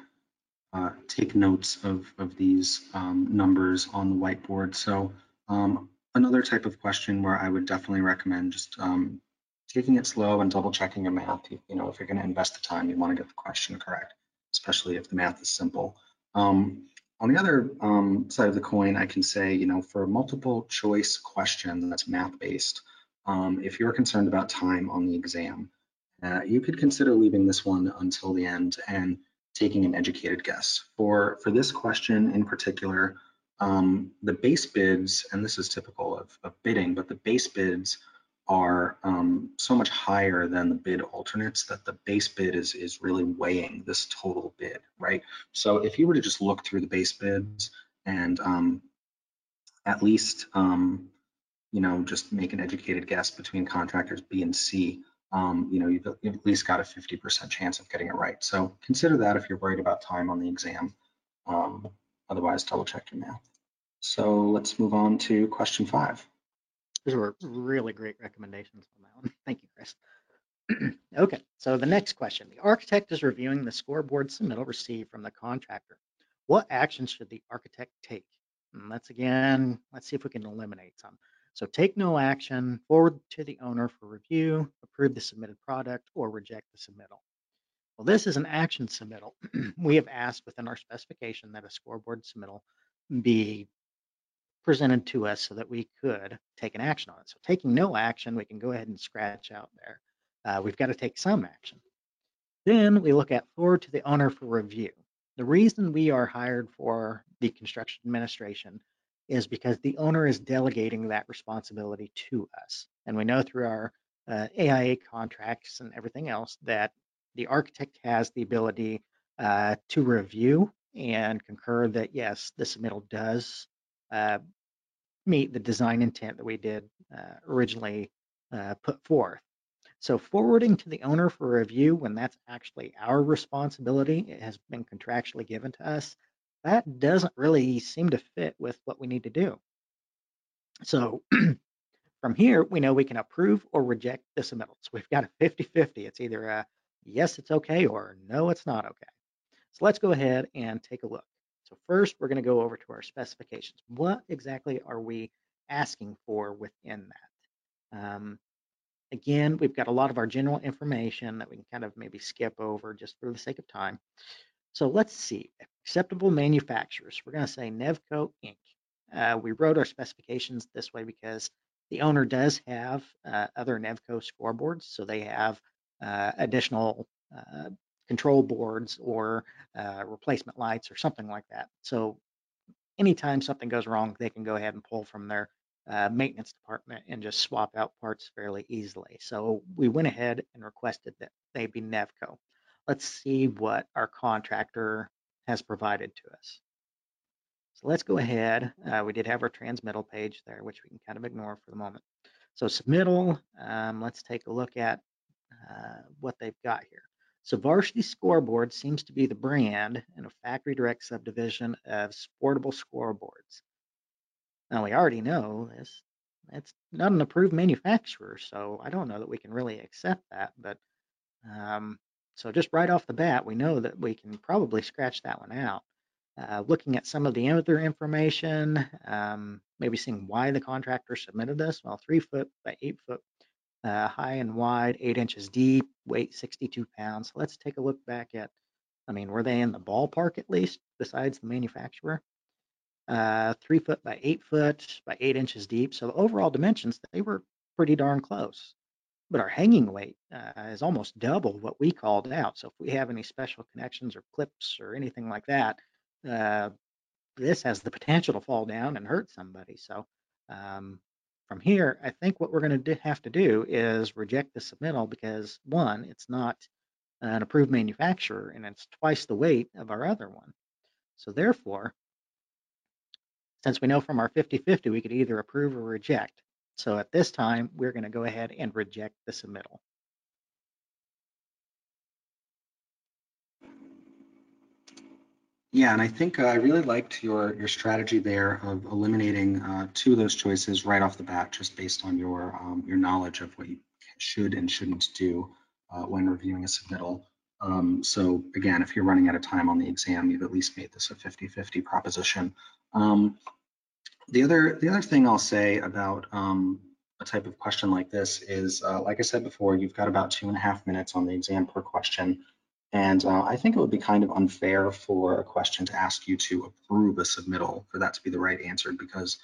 uh, take notes of, of these um, numbers on the whiteboard. So um, another type of question where I would definitely recommend just um, taking it slow and double checking your math. You, you know, if you're gonna invest the time, you wanna get the question correct, especially if the math is simple. Um, on the other um, side of the coin, I can say, you know, for a multiple choice question that's math-based, um, if you're concerned about time on the exam, uh, you could consider leaving this one until the end and taking an educated guess. For, for this question in particular, um, the base bids, and this is typical of, of bidding, but the base bids are um, so much higher than the bid alternates that the base bid is, is really weighing this total bid, right? So if you were to just look through the base bids and um, at least um, you know, just make an educated guess between contractors B and C, um, you know, you've, you've, at least got a 50% chance of getting it right. So consider that if you're worried about time on the exam. Um, otherwise, double check your math. So let's move on to question five. Those were really great recommendations on that one. Thank you, Chris. okay, so the next question. The architect is reviewing the scoreboard submittal received from the contractor. What actions should the architect take? Hmm, and let's again, let's see if we can eliminate some. So take no action, forward to the owner for review, approve the submitted product, or reject the submittal. Well, this is an action submittal. we have asked within our specification that a scoreboard submittal be presented to us so that we could take an action on it. So taking no action, we can go ahead and scratch out there. Uh, we've got to take some action. Then we look at forward to the owner for review. The reason we are hired for the construction administration is because the owner is delegating that responsibility to us. And we know through our uh, AIA contracts and everything else that the architect has the ability uh, to review and concur that yes, the submittal does uh, meet the design intent that we did uh, originally uh, put forth. So forwarding to the owner for review when that's actually our responsibility, it has been contractually given to us, that doesn't really seem to fit with what we need to do. So from here, we know we can approve or reject the submittal. So we've got a 50-50. It's either a yes, it's okay, or no, it's not okay. So let's go ahead and take a look. So first, we're going to go over to our specifications. What exactly are we asking for within that? Um, again, we've got a lot of our general information that we can kind of maybe skip over just for the sake of time. So let's see, acceptable manufacturers. We're going to say Nevco Inc. Uh, we wrote our specifications this way because the owner does have uh, other Nevco scoreboards, so they have uh, additional uh, control boards or uh, replacement lights or something like that. So anytime something goes wrong, they can go ahead and pull from their uh, maintenance department and just swap out parts fairly easily. So we went ahead and requested that they be Nevco. Let's see what our contractor has provided to us. So let's go ahead. Uh, we did have our transmittal page there, which we can kind of ignore for the moment. So submittal, um, let's take a look at uh, what they've got here. So Varsity Scoreboard seems to be the brand and a factory direct subdivision of Sportable Scoreboards. Now we already know this. It's not an approved manufacturer, so I don't know that we can really accept that. But um, so just right off the bat, we know that we can probably scratch that one out. Uh, looking at some of the other information, um, maybe seeing why the contractor submitted this. Well, three foot by eight foot uh, high and wide, eight inches deep, weight 62 pounds. So let's take a look back at, I mean, were they in the ballpark at least besides the manufacturer? Uh, three foot by eight foot by eight inches deep. So the overall dimensions, they were pretty darn close. But our hanging weight uh, is almost double what we called out. So if we have any special connections or clips or anything like that, uh, this has the potential to fall down and hurt somebody. So um, from here, I think what we're going to have to do is reject the submittal because one, it's not an approved manufacturer and it's twice the weight of our other one. So therefore, since we know from our 50-50, we could either approve or reject. So at this time, we're going to go ahead and reject the submittal. Yeah, and I think uh, I really liked your your strategy there of eliminating uh, two of those choices right off the bat, just based on your um, your knowledge of what you should and shouldn't do uh, when reviewing a submittal. Um, so again, if you're running out of time on the exam, you've at least made this a 50-50 proposition. Um, the other the other thing I'll say about um, a type of question like this is, uh, like I said before, you've got about two and a half minutes on the exam per question. And uh, I think it would be kind of unfair for a question to ask you to approve a submittal for that to be the right answer because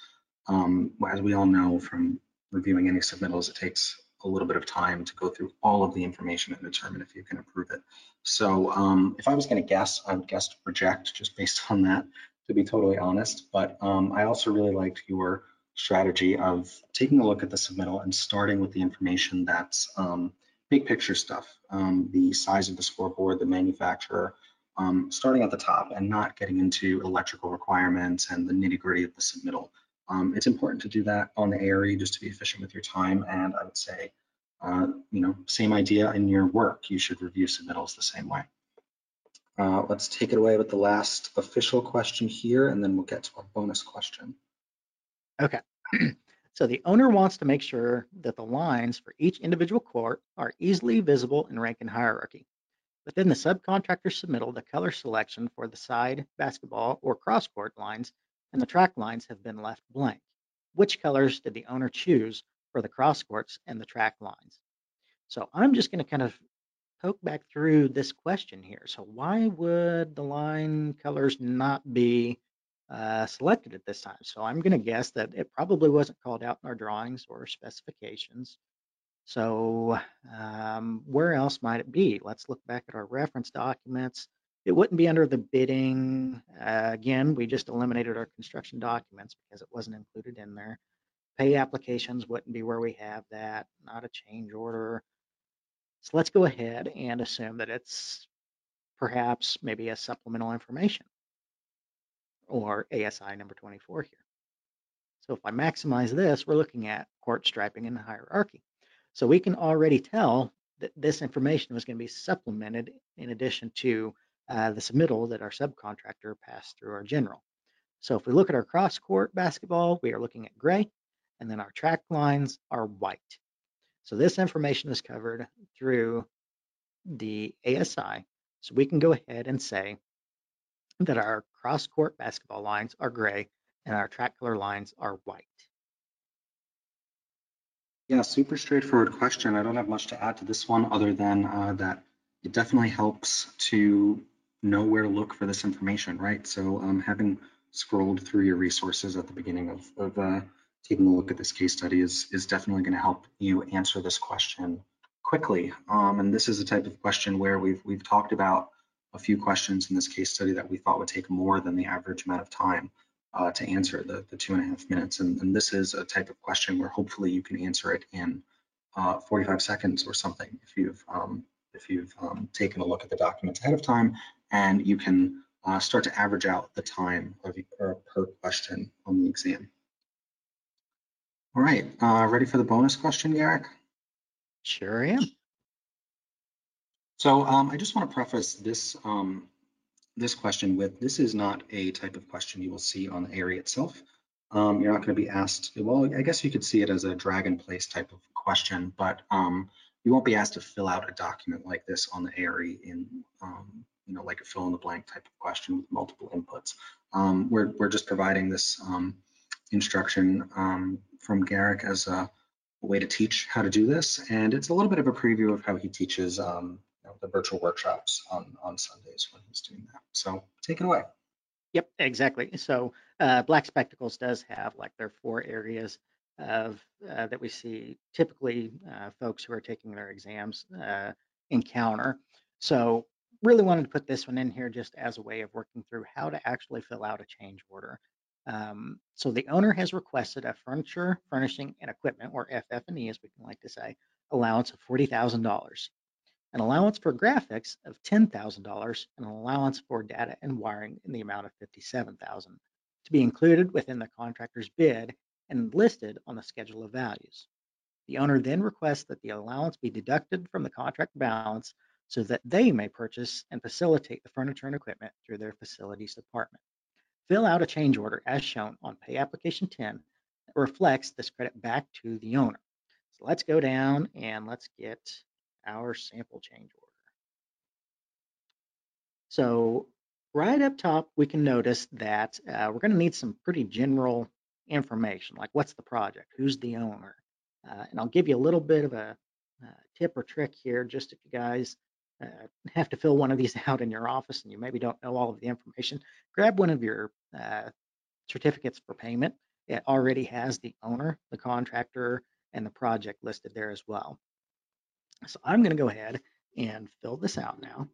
um, as we all know from reviewing any submittals, it takes a little bit of time to go through all of the information and determine if you can approve it. So um, if I was going to guess, I would guess reject just based on that, to be totally honest. But um, I also really liked your strategy of taking a look at the submittal and starting with the information that's um, big picture stuff, um, the size of the scoreboard, the manufacturer, um, starting at the top and not getting into electrical requirements and the nitty gritty of the submittal. Um, it's important to do that on the ARE just to be efficient with your time. And I would say, uh, you know, same idea in your work. You should review submittals the same way. Uh, let's take it away with the last official question here, and then we'll get to our bonus question. Okay. So the owner wants to make sure that the lines for each individual court are easily visible in rank and hierarchy. Within the subcontractor submittal, the color selection for the side basketball or cross court lines and the track lines have been left blank. Which colors did the owner choose for the cross courts and the track lines? So I'm just going to kind of poke back through this question here. So why would the line colors not be uh, selected at this time. So I'm going to guess that it probably wasn't called out in our drawings or specifications. So um, where else might it be? Let's look back at our reference documents. It wouldn't be under the bidding. Uh, again, we just eliminated our construction documents because it wasn't included in there. Pay applications wouldn't be where we have that, not a change order. So let's go ahead and assume that it's perhaps maybe a supplemental information or ASI number 24 here. So if I maximize this, we're looking at court striping in the hierarchy. So we can already tell that this information was going to be supplemented in addition to uh, the submittal that our subcontractor passed through our general. So if we look at our cross court basketball, we are looking at gray, and then our track lines are white. So this information is covered through the ASI. So we can go ahead and say that our cross-court basketball lines are gray and our track color lines are white? Yeah, super straightforward question. I don't have much to add to this one other than uh, that it definitely helps to know where to look for this information, right? So um, having scrolled through your resources at the beginning of, of uh, taking a look at this case study is, is definitely going to help you answer this question quickly. Um, and this is a type of question where we've, we've talked about a few questions in this case study that we thought would take more than the average amount of time uh, to answer the, the two and a half minutes. And, and, this is a type of question where hopefully you can answer it in uh, 45 seconds or something if you've um, if you've um, taken a look at the documents ahead of time and you can uh, start to average out the time of, per question on the exam. All right, uh, ready for the bonus question, Garrick? Sure I am. So um, I just want to preface this um, this question with this is not a type of question you will see on the ARE itself. Um, you're not going to be asked, well, I guess you could see it as a drag and place type of question, but um, you won't be asked to fill out a document like this on the ARE in, um, you know, like a fill in the blank type of question with multiple inputs. Um, we're, we're just providing this instruction from Garrick as a, way to teach how to do this. And it's a little bit of a preview of how he teaches um, know, the virtual workshops on, on Sundays when he's doing that. So take it away. Yep, exactly. So uh, Black Spectacles does have like their four areas of uh, that we see typically uh, folks who are taking their exams uh, encounter. So really wanted to put this one in here just as a way of working through how to actually fill out a change order. Um, so the owner has requested a furniture, furnishing, and equipment, or FF&E as we can like to say, allowance of $40,000, an allowance for graphics of $10,000, and an allowance for data and wiring in the amount of $57,000 to be included within the contractor's bid and listed on the schedule of values. The owner then requests that the allowance be deducted from the contract balance so that they may purchase and facilitate the furniture and equipment through their facilities department. Fill out a change order as shown on pay application 10 that reflects this credit back to the owner. So let's go down and let's get our sample change order. So right up top, we can notice that uh, we're going to need some pretty general information, like what's the project, who's the owner. Uh, and I'll give you a little bit of a uh, tip or trick here, just if you guys uh, have to fill one of these out in your office and you maybe don't know all of the information, grab one of your uh, certificates for payment. It already has the owner, the contractor, and the project listed there as well. So I'm going to go ahead and fill this out now.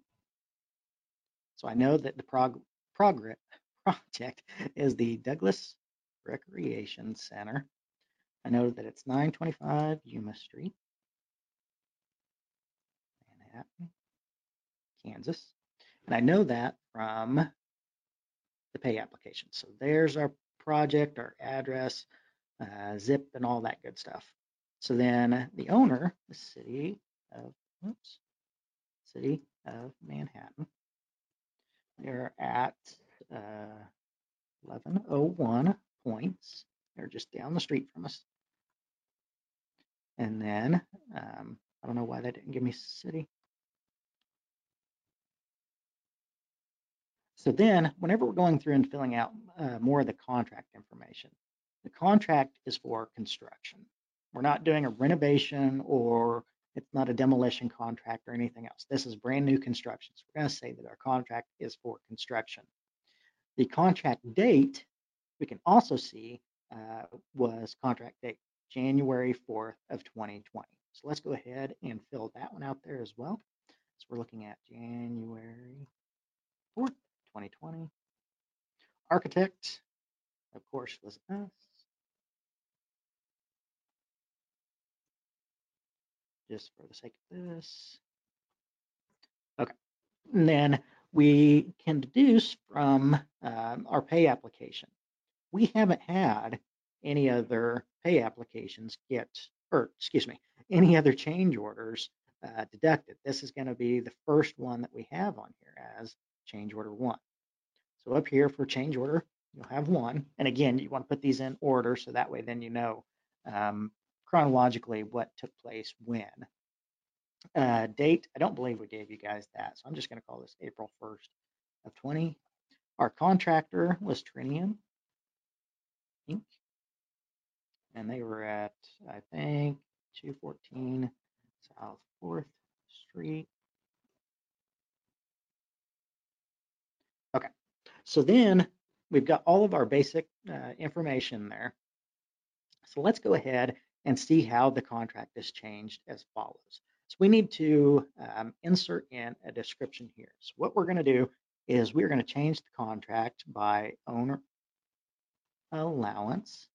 So I know that the prog project is the Douglas Recreation Center. I know that it's 925 Yuma Street, Manhattan, Kansas. And I know that from the pay application. So there's our project, our address, uh, zip, and all that good stuff. So then the owner, the city of, oops, city of Manhattan, they're at uh, 1101 Poyntz. They're just down the street from us. And then, um, I don't know why they didn't give me city. So then, whenever we're going through and filling out uh, more of the contract information, the contract is for construction. We're not doing a renovation or it's not a demolition contract or anything else. This is brand new construction. So we're going to say that our contract is for construction. The contract date we can also see uh, was contract date January 4th of 2020. So let's go ahead and fill that one out there as well. So we're looking at January 4th, 2020. Architect, of course, was us. Just for the sake of this. Okay. And then we can deduce from um, our pay application we haven't had any other pay applications get, or excuse me, any other change orders uh, deducted. This is going to be the first one that we have on here as change order one. So up here for change order, you'll have one. And again, you want to put these in order so that way then you know um, chronologically what took place when. Uh, date, I don't believe we gave you guys that. So I'm just going to call this April 1st of 20. Our contractor was Trinium Inc. And they were at, I think, 214 South 4th Street. Okay, so then we've got all of our basic uh, information there. So let's go ahead and see how the contract is changed as follows. So we need to um, insert in a description here. So what we're going to do is we're going to change the contract by owner allowance.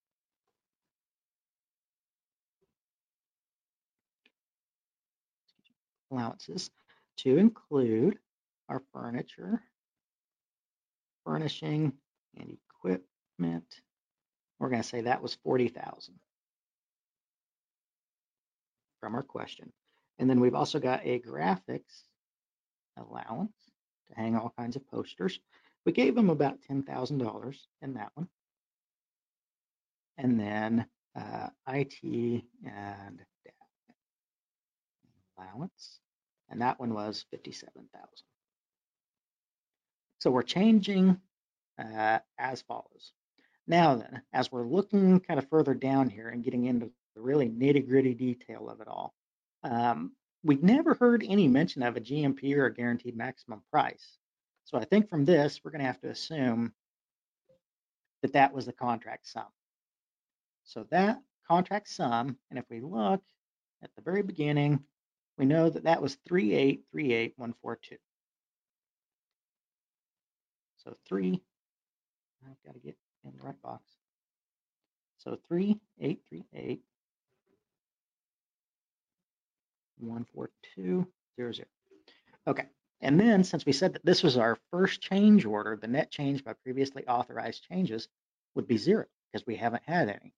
allowances to include our furniture, furnishing, and equipment. We're going to say that was 40,000 from our question. And then we've also got a graphics allowance to hang all kinds of posters. We gave them about $10,000 in that one. And then uh, IT and allowance, and that one was 57,000. So we're changing uh, as follows. Now then, as we're looking kind of further down here and getting into the really nitty gritty detail of it all, um, we've never heard any mention of a GMP or a guaranteed maximum price. So I think from this, we're going to have to assume that that was the contract sum. So that contract sum, and if we look at the very beginning, we know that that was 3838142. So 3, I've got to get in the right box. So 3838 14200. Okay, and then since we said that this was our first change order, the net change by previously authorized changes would be zero because we haven't had any.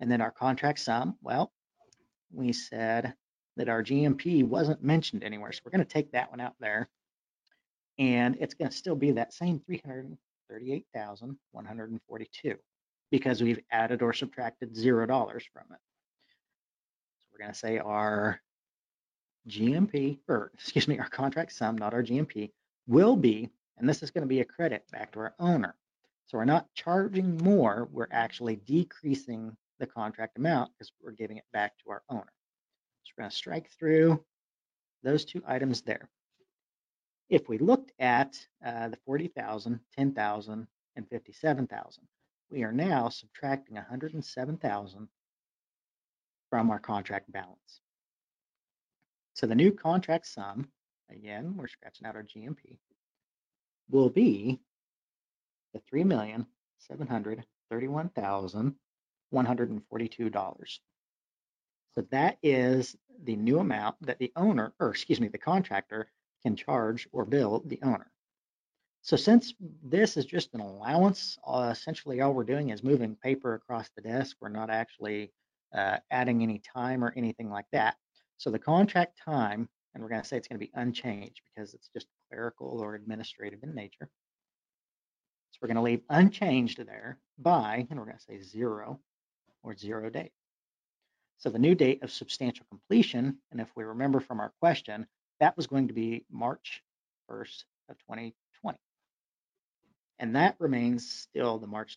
And then our contract sum, well, we said that our GMP wasn't mentioned anywhere. So we're going to take that one out there. And it's going to still be that same 338,142 because we've added or subtracted zero dollars from it. So we're going to say our GMP, or excuse me, our contract sum, not our GMP, will be, and this is going to be a credit back to our owner. So we're not charging more, we're actually decreasing the contract amount because we're giving it back to our owner. So we're going to strike through those two items there. If we looked at uh, the 40,000, 10,000, and 57,000, we are now subtracting 107,000 from our contract balance. So the new contract sum, again, we're scratching out our GMP, will be the $3,731,142. So that is the new amount that the owner, or excuse me, the contractor can charge or bill the owner. So since this is just an allowance, uh, essentially all we're doing is moving paper across the desk. We're not actually uh, adding any time or anything like that. So the contract time, and we're going to say it's going to be unchanged because it's just clerical or administrative in nature. So we're going to leave unchanged there by, and we're going to say zero or zero date. So the new date of substantial completion, and if we remember from our question, that was going to be March 1st of 2020. And that remains still the March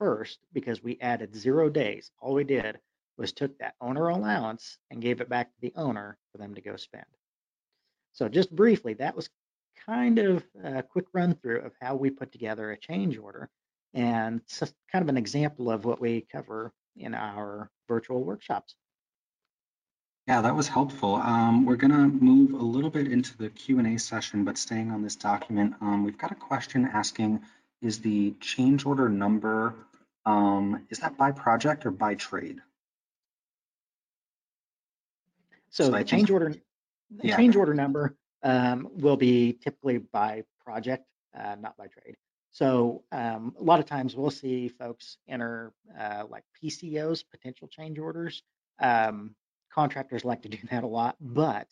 1st because we added zero days. All we did was took that owner allowance and gave it back to the owner for them to go spend. So just briefly, that was kind of a quick run through of how we put together a change order and kind of an example of what we cover in our virtual workshops. Yeah, that was helpful. Um, we're going to move a little bit into the Q&A session, but staying on this document, um, we've got a question asking, is the change order number, um, is that by project or by trade? So, the change order, the yeah. change order number um, will be typically by project, uh, not by trade. So um, a lot of times we'll see folks enter uh, like PCOs, potential change orders. Um, contractors like to do that a lot, but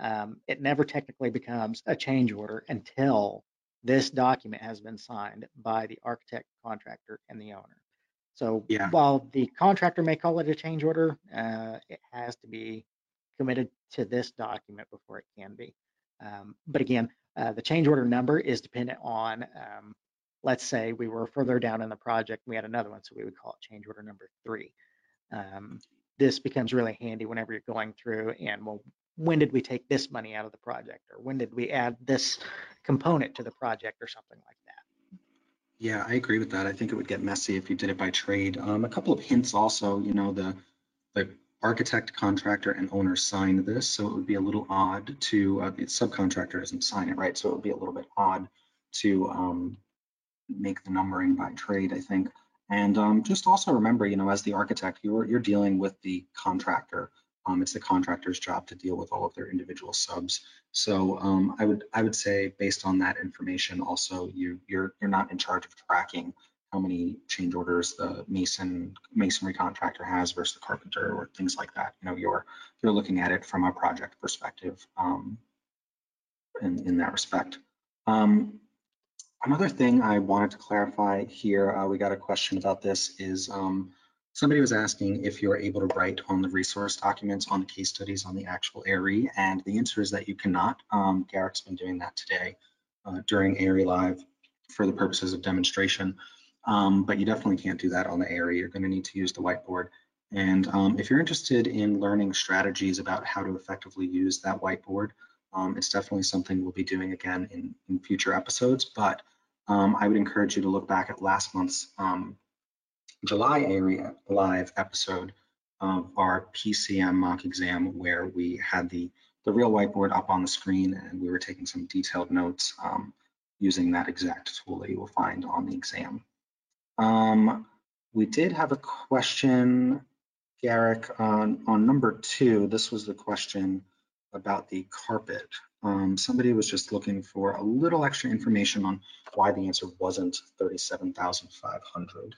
um, it never technically becomes a change order until this document has been signed by the architect, contractor, and the owner. So yeah. while the contractor may call it a change order, uh, it has to be committed to this document before it can be. Um, but again, uh, the change order number is dependent on um, let's say we were further down in the project, we had another one, so we would call it change order number three. Um, this becomes really handy whenever you're going through and well, when did we take this money out of the project or when did we add this component to the project or something like that. Yeah, I agree with that. I think it would get messy if you did it by trade. Um, a couple of hints also, you know, the the architect, contractor, and owner signed this, so it would be a little odd to uh, the subcontractor doesn't sign it, right? So it would be a little bit odd to um, make the numbering by trade, I think. And um, just also remember, you know, as the architect, you're you're dealing with the contractor. Um, it's the contractor's job to deal with all of their individual subs. So um, I would I would say based on that information, also you you're you're not in charge of tracking how many change orders the mason masonry contractor has versus the carpenter or things like that. You know, you're you're looking at it from a project perspective um, in in that respect. Um, another thing I wanted to clarify here, uh, we got a question about this is um, somebody was asking if you're able to write on the resource documents on the case studies on the actual ARE, and the answer is that you cannot. Um, Garrick's been doing that today uh, during ARE Live for the purposes of demonstration. Um, but you definitely can't do that on the ARE. You're going to need to use the whiteboard. And um, if you're interested in learning strategies about how to effectively use that whiteboard, um, it's definitely something we'll be doing again in, in future episodes. But um, I would encourage you to look back at last month's um, July ARE live episode of our PCM mock exam, where we had the, the real whiteboard up on the screen and we were taking some detailed notes um, using that exact tool that you will find on the exam. Um, we did have a question, Garrick, on, on number two. This was the question about the carpet. Um, somebody was just looking for a little extra information on why the answer wasn't 37,500.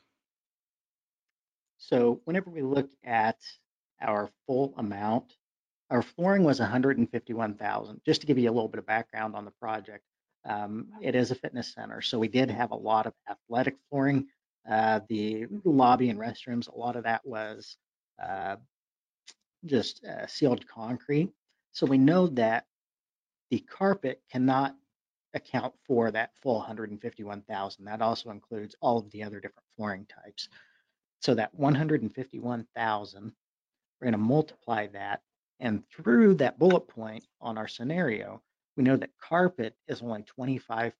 So whenever we look at our full amount, our flooring was 151,000. Just to give you a little bit of background on the project, um, it is a fitness center, so we did have a lot of athletic flooring uh, the lobby and restrooms, a lot of that was uh, just uh, sealed concrete. So we know that the carpet cannot account for that full 151,000. That also includes all of the other different flooring types. So that 151,000, we're going to multiply that. And through that bullet point on our scenario, we know that carpet is only 25%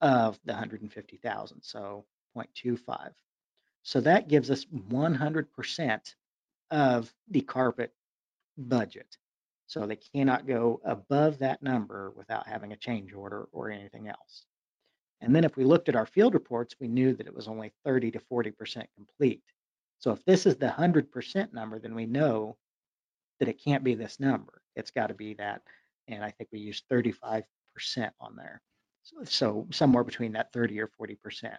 of the 150,000, so 0.25. So that gives us 100% of the carpet budget. So they cannot go above that number without having a change order or anything else. And then if we looked at our field reports, we knew that it was only 30 to 40% complete. So if this is the 100% number, then we know that it can't be this number. It's got to be that. And I think we used 35% on there. So, so somewhere between that 30 or 40%.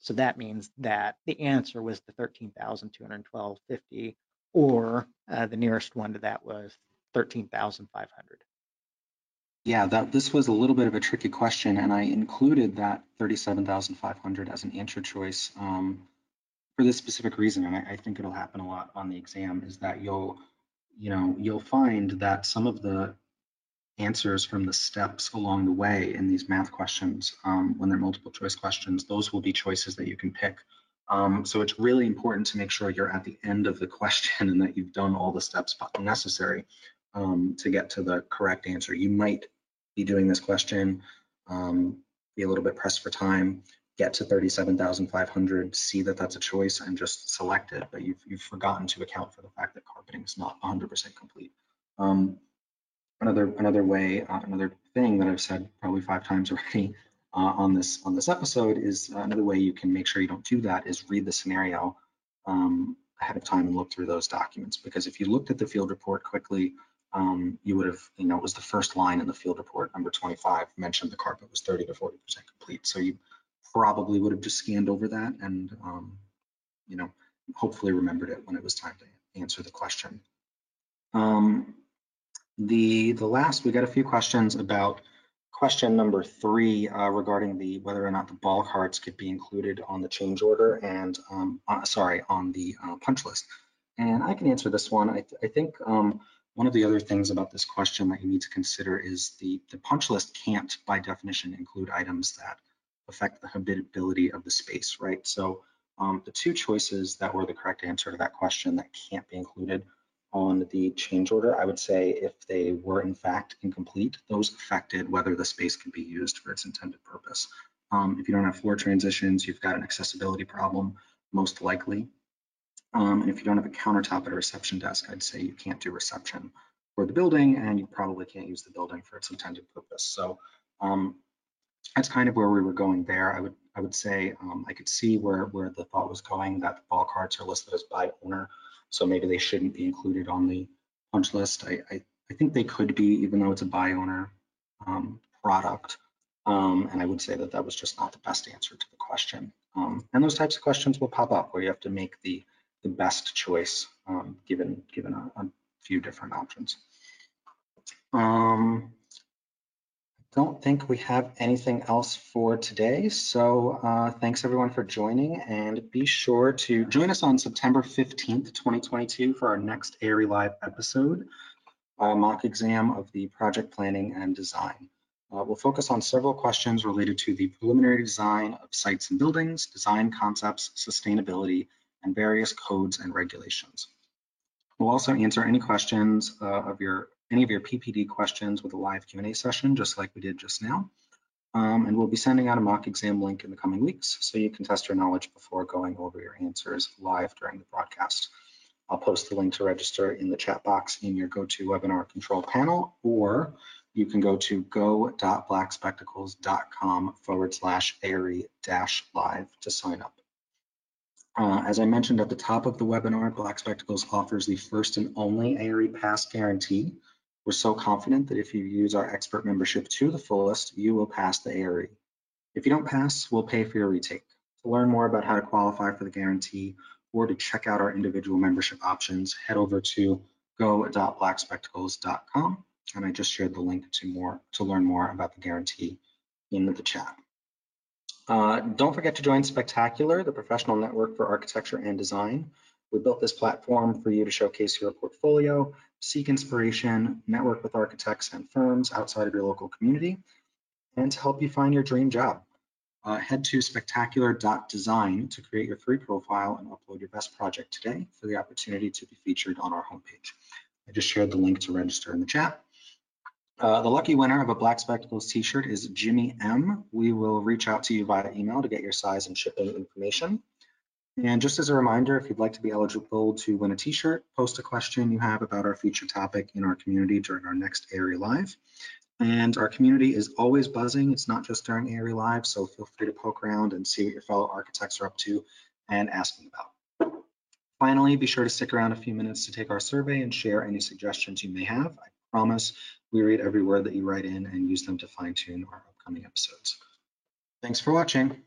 So that means that the answer was the 13,212.50 or uh, the nearest one to that was 13,500. Yeah, that this was a little bit of a tricky question, and I included that 37,500 as an answer choice um, for this specific reason, and I, I think it'll happen a lot on the exam, is that you'll, you know, you'll find that some of the answers from the steps along the way in these math questions, um, when they're multiple choice questions, those will be choices that you can pick. Um, so it's really important to make sure you're at the end of the question and that you've done all the steps necessary um, to get to the correct answer. You might be doing this question, um, be a little bit pressed for time, get to 37,500, see that that's a choice and just select it, but you've, you've forgotten to account for the fact that carpeting is not 100% complete. Um, another another way, uh, another thing that I've said probably five times already uh, on this on this episode is uh, another way you can make sure you don't do that is read the scenario um, ahead of time and look through those documents. Because if you looked at the field report quickly, um, you would have, you know, it was the first line in the field report, number 25, mentioned the carpet was 30 to 40% complete. So you probably would have just scanned over that and, um, you know, hopefully remembered it when it was time to answer the question. Um, the, the last, we got a few questions about question number three uh, regarding the whether or not the ball cards could be included on the change order and um, uh, sorry on the uh, punch list. And I can answer this one. I, th I think um, one of the other things about this question that you need to consider is the, the punch list can't by definition include items that affect the habitability of the space, right? So um, the two choices that were the correct answer to that question that can't be included on the change order, I would say if they were in fact incomplete, those affected whether the space can be used for its intended purpose. Um, if you don't have floor transitions, you've got an accessibility problem, most likely. Um, and if you don't have a countertop at a reception desk, I'd say you can't do reception for the building and you probably can't use the building for its intended purpose. So um, that's kind of where we were going there. I would I would say um, I could see where where the thought was going that the ball carts are listed as by owner, so maybe they shouldn't be included on the punch list. I I, I think they could be, even though it's a by owner um, product. Um, and I would say that that was just not the best answer to the question. Um, and those types of questions will pop up where you have to make the the best choice um, given given a, a, few different options. Um, don't think we have anything else for today. So uh, thanks everyone for joining and be sure to join us on September 15th, 2022 for our next ARE Live episode, mock exam of the project planning and design. Uh, we'll focus on several questions related to the preliminary design of sites and buildings, design concepts, sustainability, and various codes and regulations. We'll also answer any questions uh, of your any of your PPD questions with a live Q&A session, just like we did just now. Um, and we'll be sending out a mock exam link in the coming weeks so you can test your knowledge before going over your answers live during the broadcast. I'll post the link to register in the chat box in your GoToWebinar control panel, or you can go to go.blackspectacles.com forward slash ARE dash live to sign up. Uh, as I mentioned at the top of the webinar, Black Spectacles offers the first and only ARE Pass guarantee. We're so confident that if you use our expert membership to the fullest, you will pass the ARE. If you don't pass, we'll pay for your retake. To learn more about how to qualify for the guarantee or to check out our individual membership options, head over to go.blackspectacles.com. And I just shared the link to more to learn more about the guarantee in the chat. Uh, don't forget to join Spectacular, the professional network for architecture and design. We built this platform for you to showcase your portfolio, seek inspiration, network with architects and firms outside of your local community, and to help you find your dream job. Uh, head to spectacular.design to create your free profile and upload your best project today for the opportunity to be featured on our homepage. I just shared the link to register in the chat. Uh, the lucky winner of a Black Spectacles t-shirt is Jimmy M. We will reach out to you via email to get your size and shipping information. And just as a reminder, if you'd like to be eligible to win a t-shirt, post a question you have about our feature topic in our community during our next ARE Live. And our community is always buzzing. It's not just during ARE Live, so feel free to poke around and see what your fellow architects are up to and ask me about. Finally, be sure to stick around a few minutes to take our survey and share any suggestions you may have. I promise we read every word that you write in and use them to fine tune our upcoming episodes. Thanks for watching.